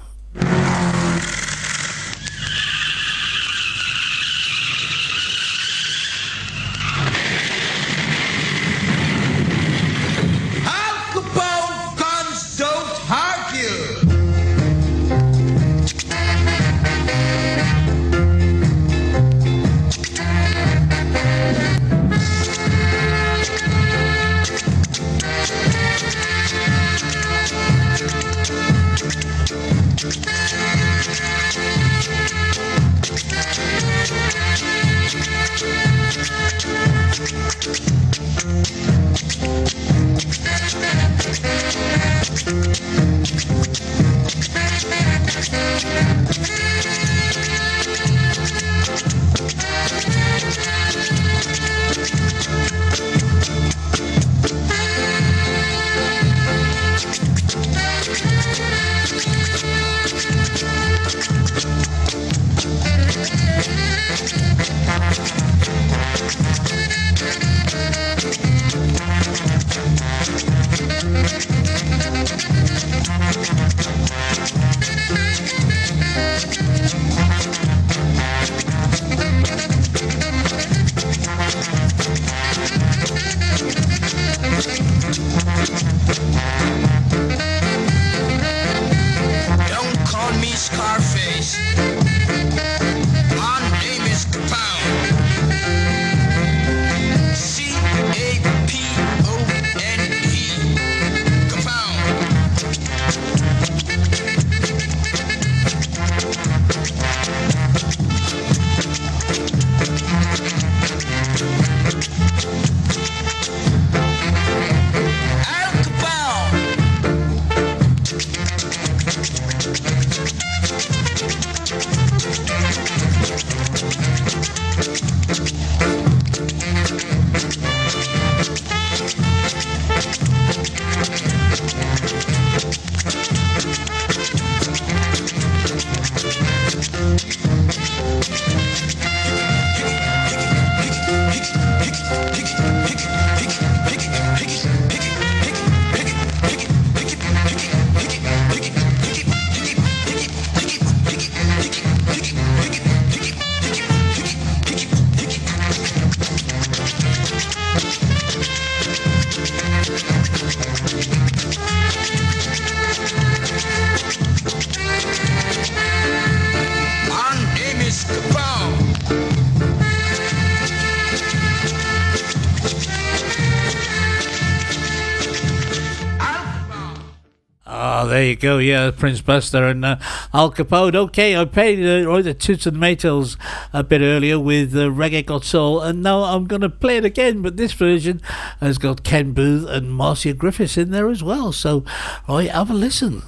[SPEAKER 6] there you go. Yeah, Prince Buster and uh, Al Capone. Okay, I played uh, the Toots and Maytals a bit earlier with uh, Reggae Got Soul, and now I'm going to play it again. But this version has got Ken Boothe and Marcia Griffiths in there as well. So, right, have a listen.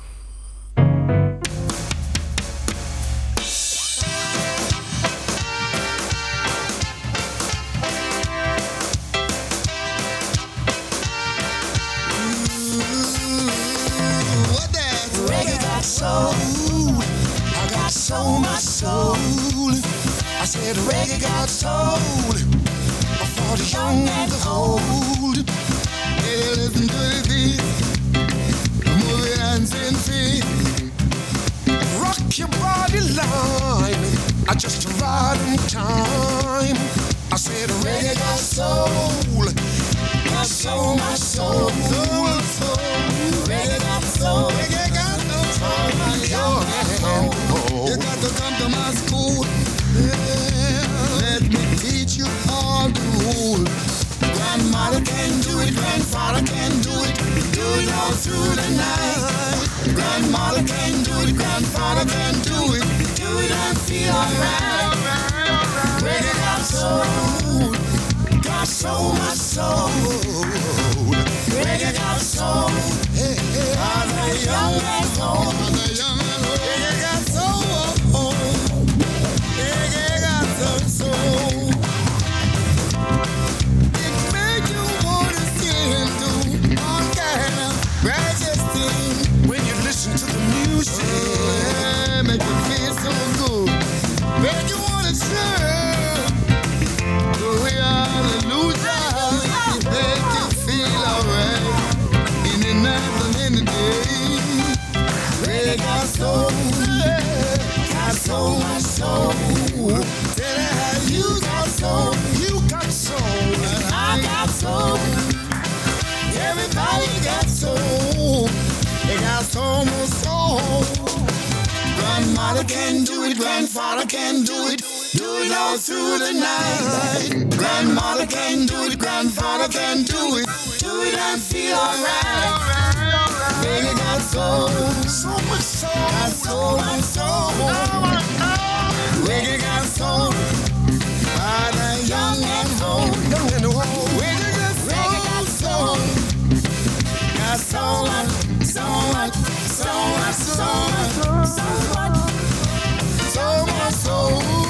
[SPEAKER 19] Said reggae got soul. For the young and the old. Hey, listen to the beat. Move your hands and feet. Rock your body line. I just right in time. I said reggae got soul. My soul, my soul. soul, soul. Reggae got soul. Reggae got soul. My young and
[SPEAKER 10] come to my school. Let me teach you all. Grandmother can do it, grandfather can do it, do it all through the night. Grandmother can do it, grandfather can do it, do it and feel alright. Got soul, got soul. Got soul, young. Soul, you got soul, you got soul, I got soul. Everybody got soul, they got so much soul. Grandmother can do it, grandfather can do it, do it all through the night. Grandmother can do it, grandfather can do it, do it and feel alright. Baby got soul, so much soul, got so much soul. Reggae got soul, father young and old, young and old. Reggae got soul, got soul, so much, so much, so much, soul, so much, so much, so much soul.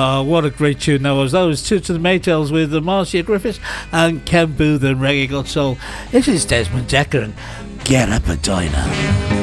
[SPEAKER 6] Oh, what a great tune that was. That was Toots and the Maytals with Marcia Griffiths and Ken Boothe and Reggae Got Soul. This is Desmond Dekker and Get Up
[SPEAKER 15] Edina.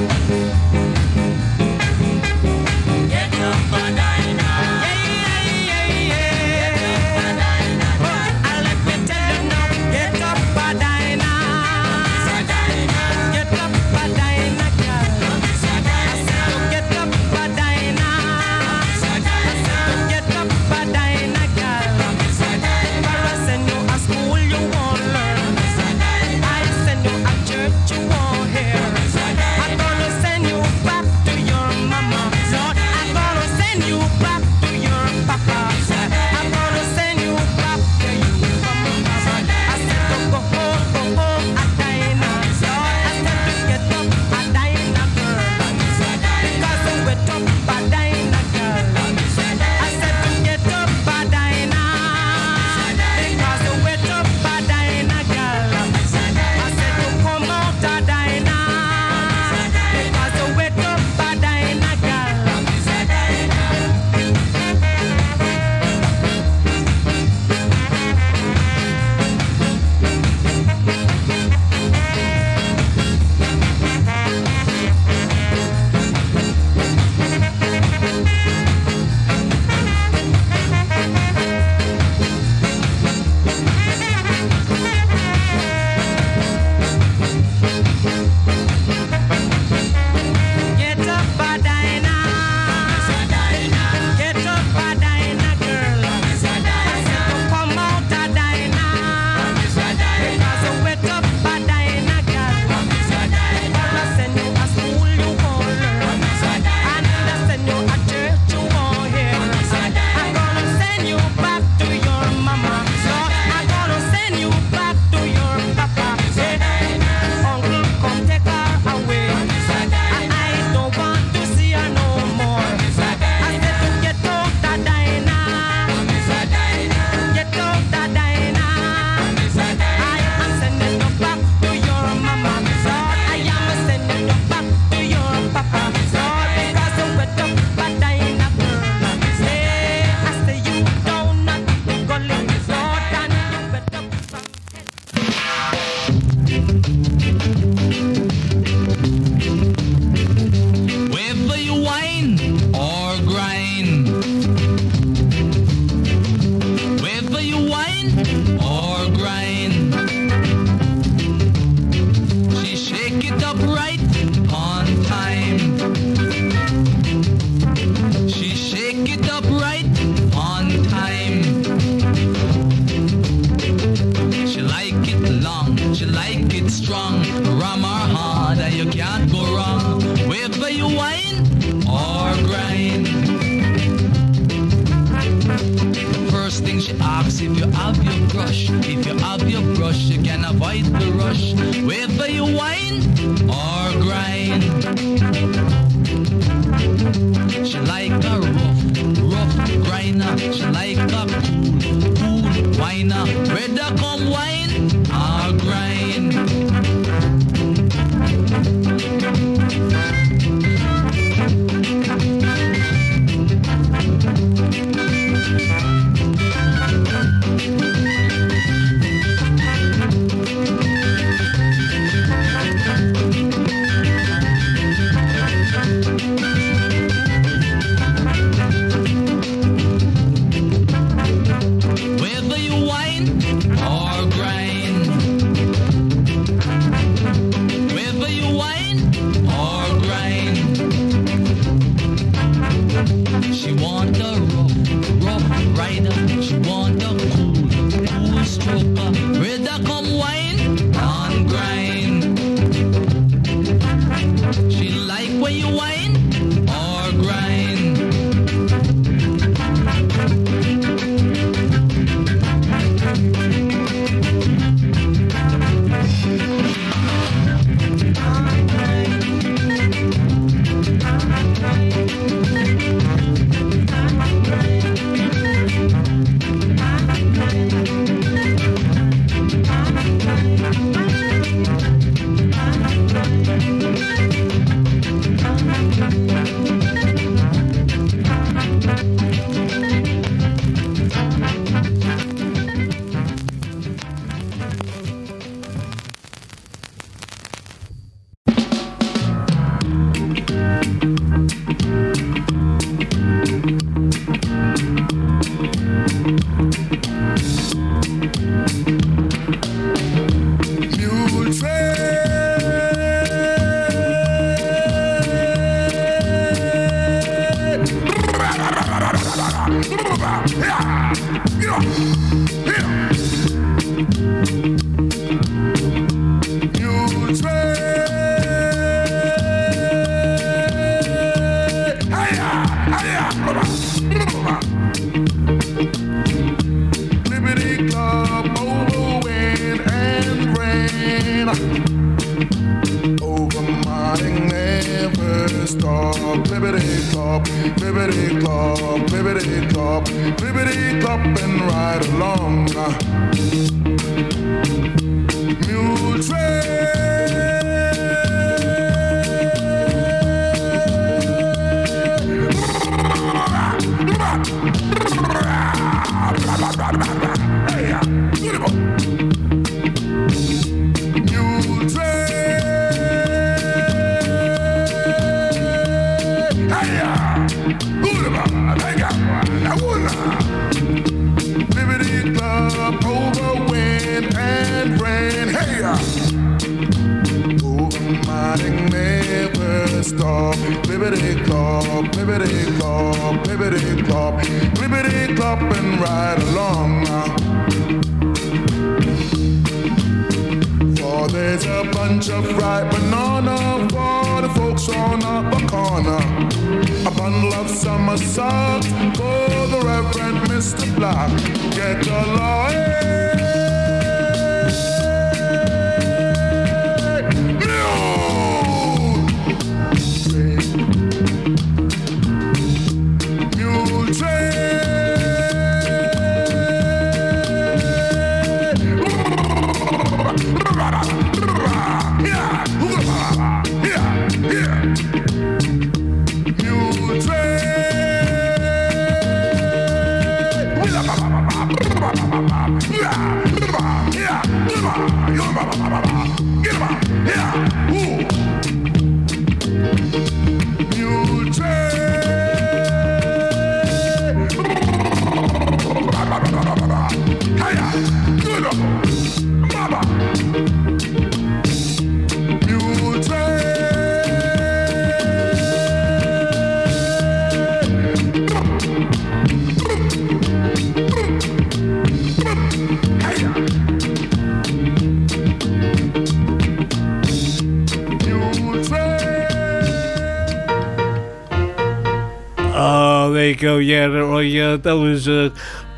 [SPEAKER 15] uh, that was uh,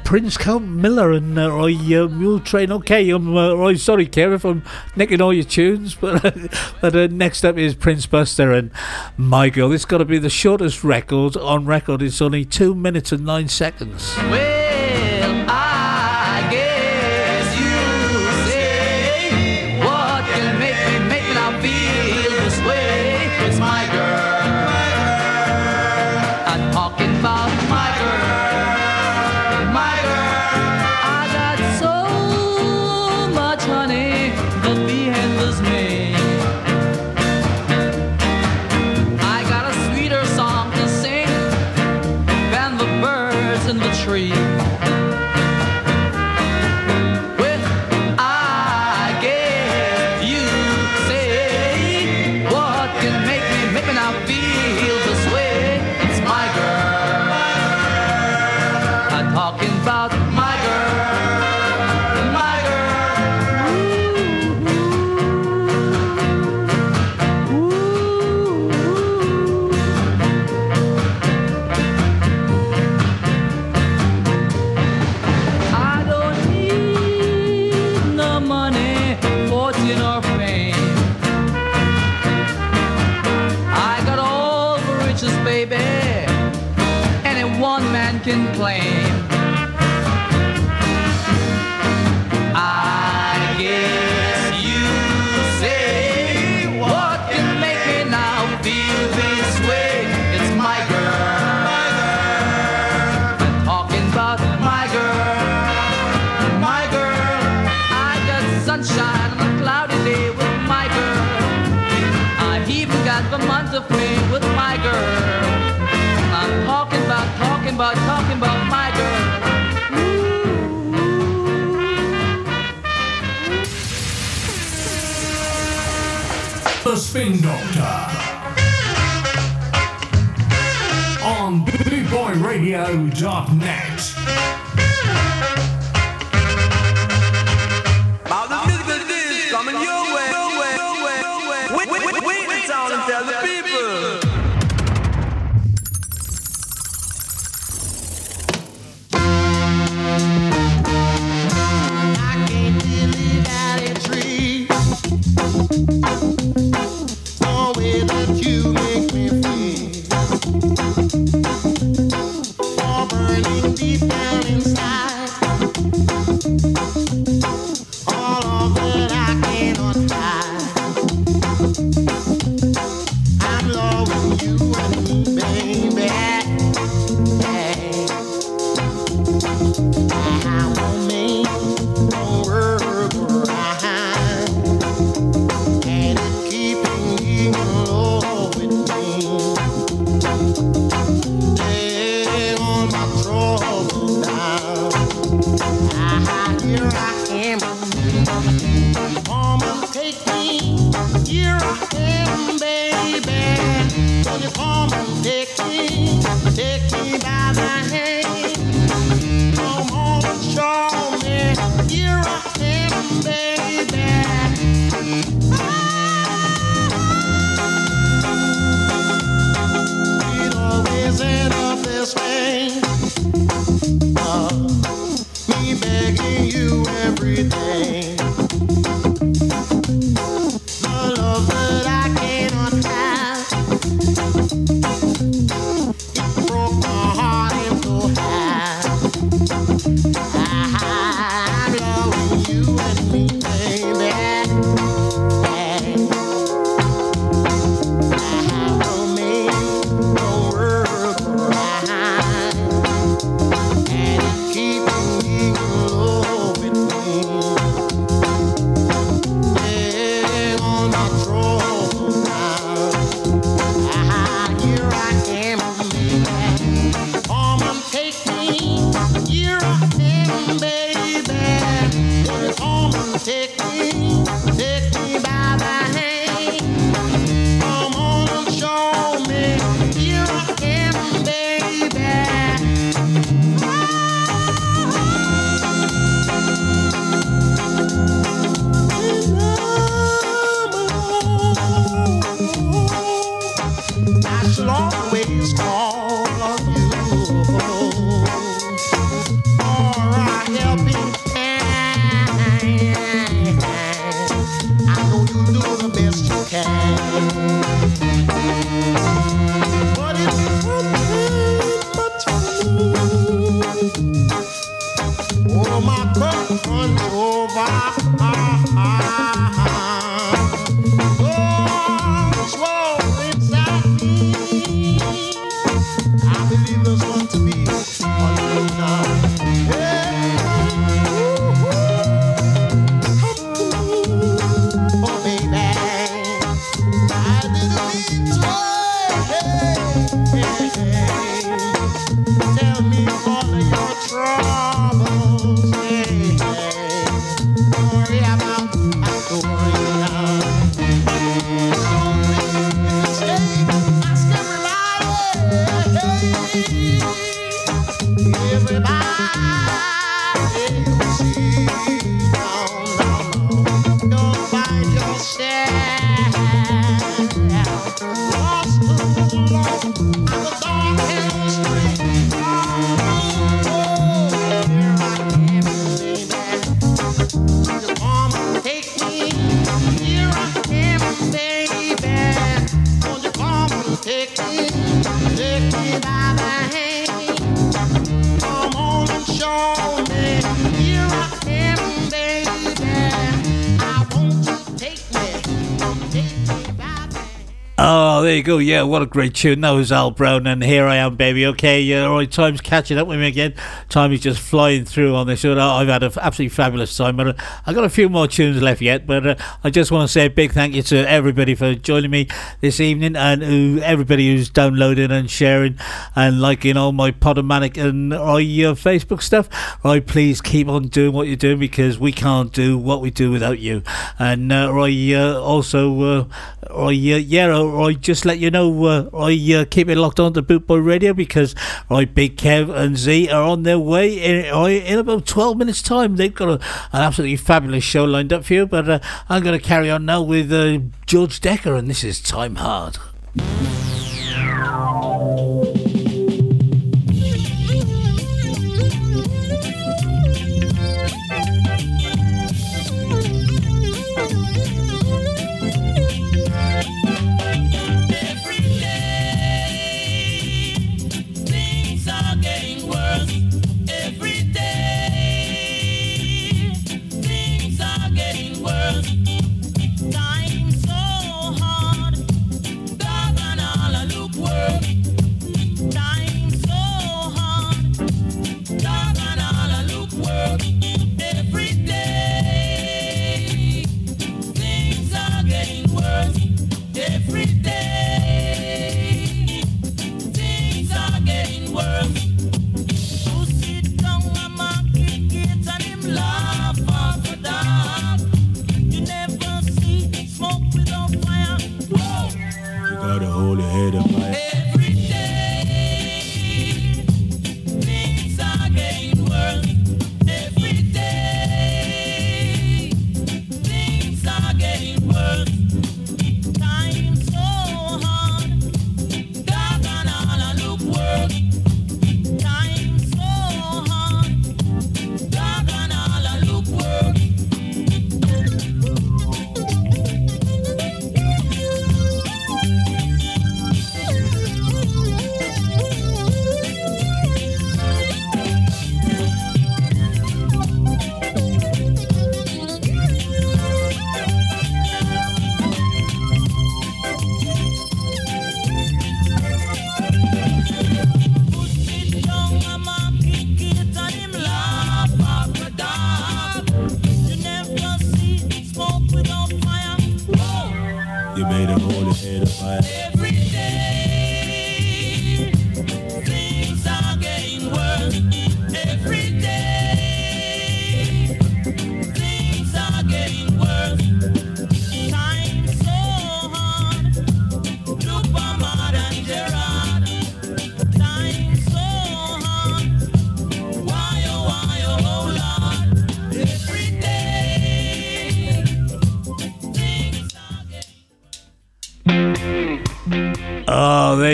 [SPEAKER 15] Prince Count Miller and uh, I uh, Mule Train. Okay, I'm uh, sorry, Kev, if I'm nicking all your tunes, but but uh, next up is Prince Buster and My Girl. This got to be the shortest record on record. It's only two minutes and nine seconds.
[SPEAKER 3] Spin Doctor on BootboyRadio.net.
[SPEAKER 16] Take me, take me by the
[SPEAKER 6] go. Yeah, what a great tune. That was Al Brown, and here I am, baby. Okay, yeah, all right, time's catching up with me again. Time is just flying through on this. I've had an absolutely fabulous time, but uh, I've got a few more tunes left yet. But uh, I just want to say a big thank you to everybody for joining me this evening, and who, everybody who's downloading and sharing and liking all my Podomatic and all your Facebook stuff. Right, please keep on doing what you're doing because we can't do what we do without you. And uh, I uh, also, uh, I uh, yeah, I just let you know, uh, I uh, keep it locked on to Bootboy Radio because right, Big Kev and Z are on their way in, in about 12 minutes' time. They've got a, an absolutely fabulous show lined up for you. But uh, I'm going to carry on now with uh, George Dekker, and this is Time Hard.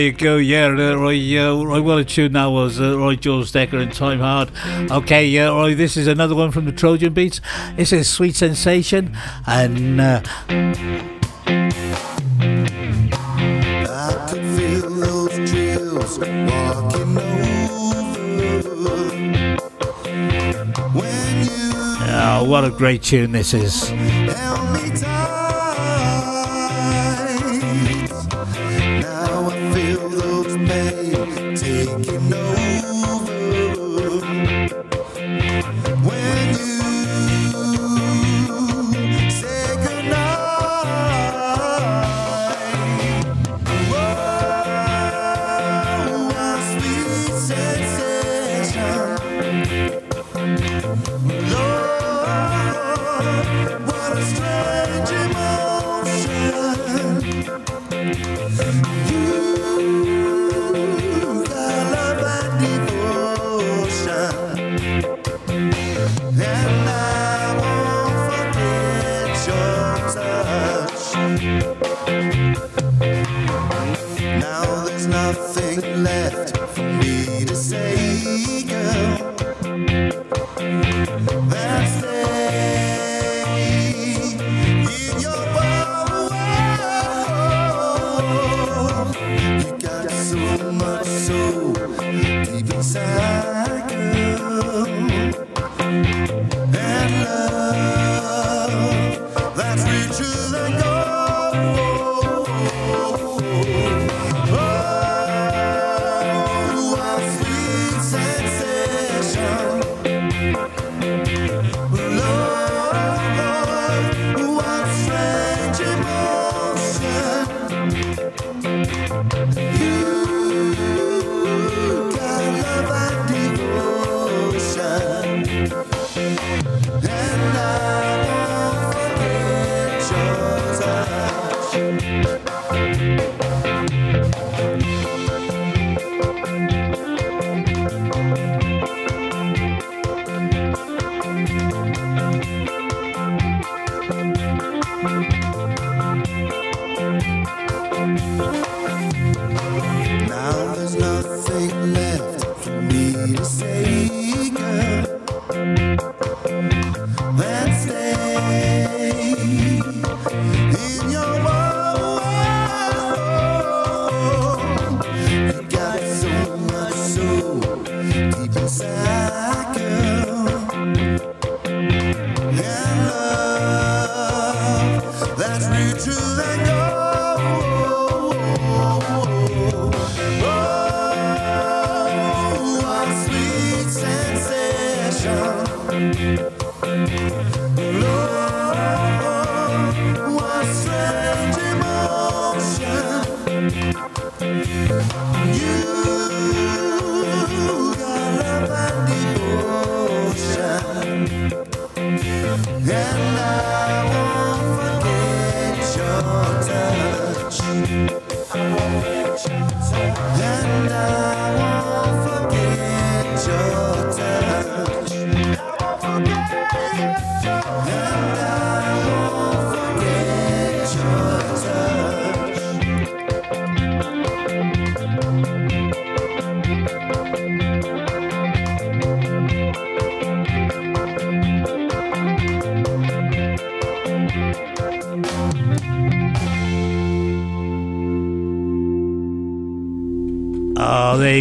[SPEAKER 3] you
[SPEAKER 7] go. Yeah, uh, right, right. Well, a tune that was uh, right, George Dekker and Time Hard. Okay, yeah, right. This is another one from the Trojan Beats. This is Sweet Sensation, and. Uh,
[SPEAKER 6] I could feel those chills walking over.
[SPEAKER 7] Oh, what a great tune this is.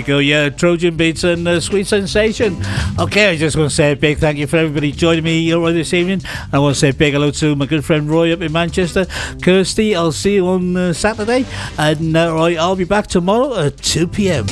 [SPEAKER 6] you
[SPEAKER 7] go. Yeah, Trojan Beats and uh, Sweet Sensation. Okay, I just want to say a big thank you for everybody joining me here this evening. I want to say a big hello to my good friend Roy up in Manchester. Kirsty, I'll see you on uh, Saturday. And uh, right, I'll be back tomorrow at 2 p.m.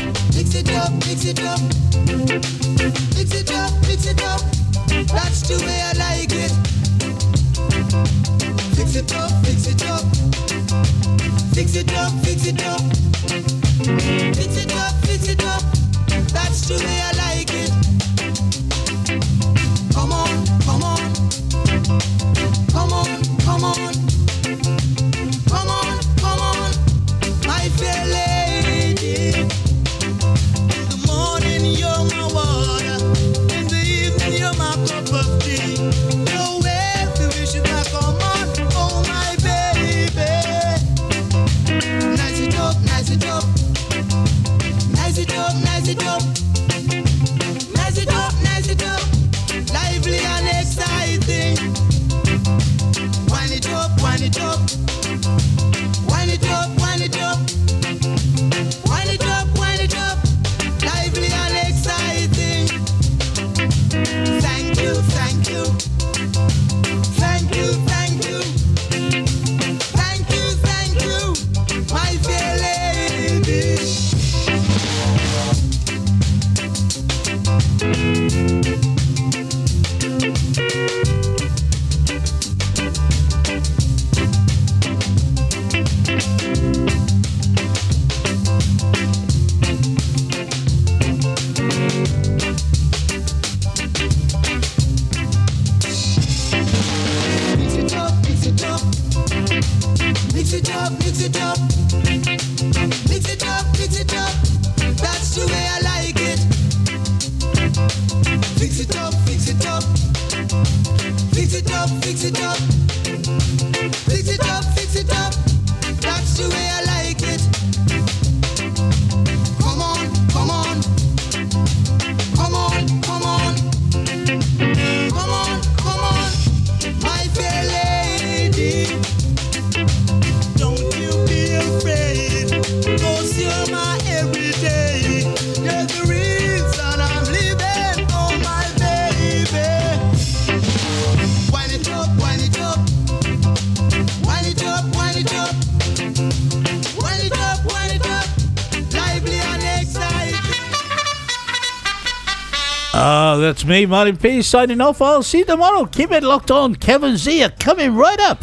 [SPEAKER 15] me, Martyn P, signing off. I'll see you tomorrow. Keep it locked on. Kev and Z coming right up.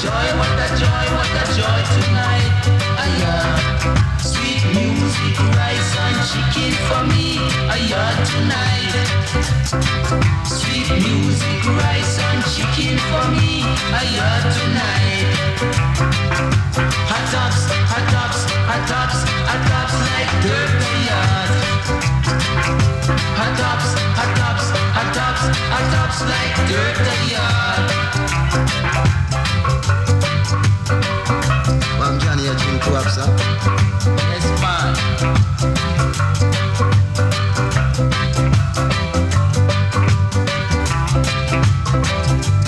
[SPEAKER 8] joy, what a joy, what a joy tonight. I love. Music, rice and chicken for me, a yard tonight. Sweet music, rice and chicken for me, a yard tonight. Hot tops, hot tops, hot tops, hot tops like dirty yard. Hot tops, hot tops, hot tops, hot tops like dirty yard. Mom, Johnny, a drink up, sir? Yes, time.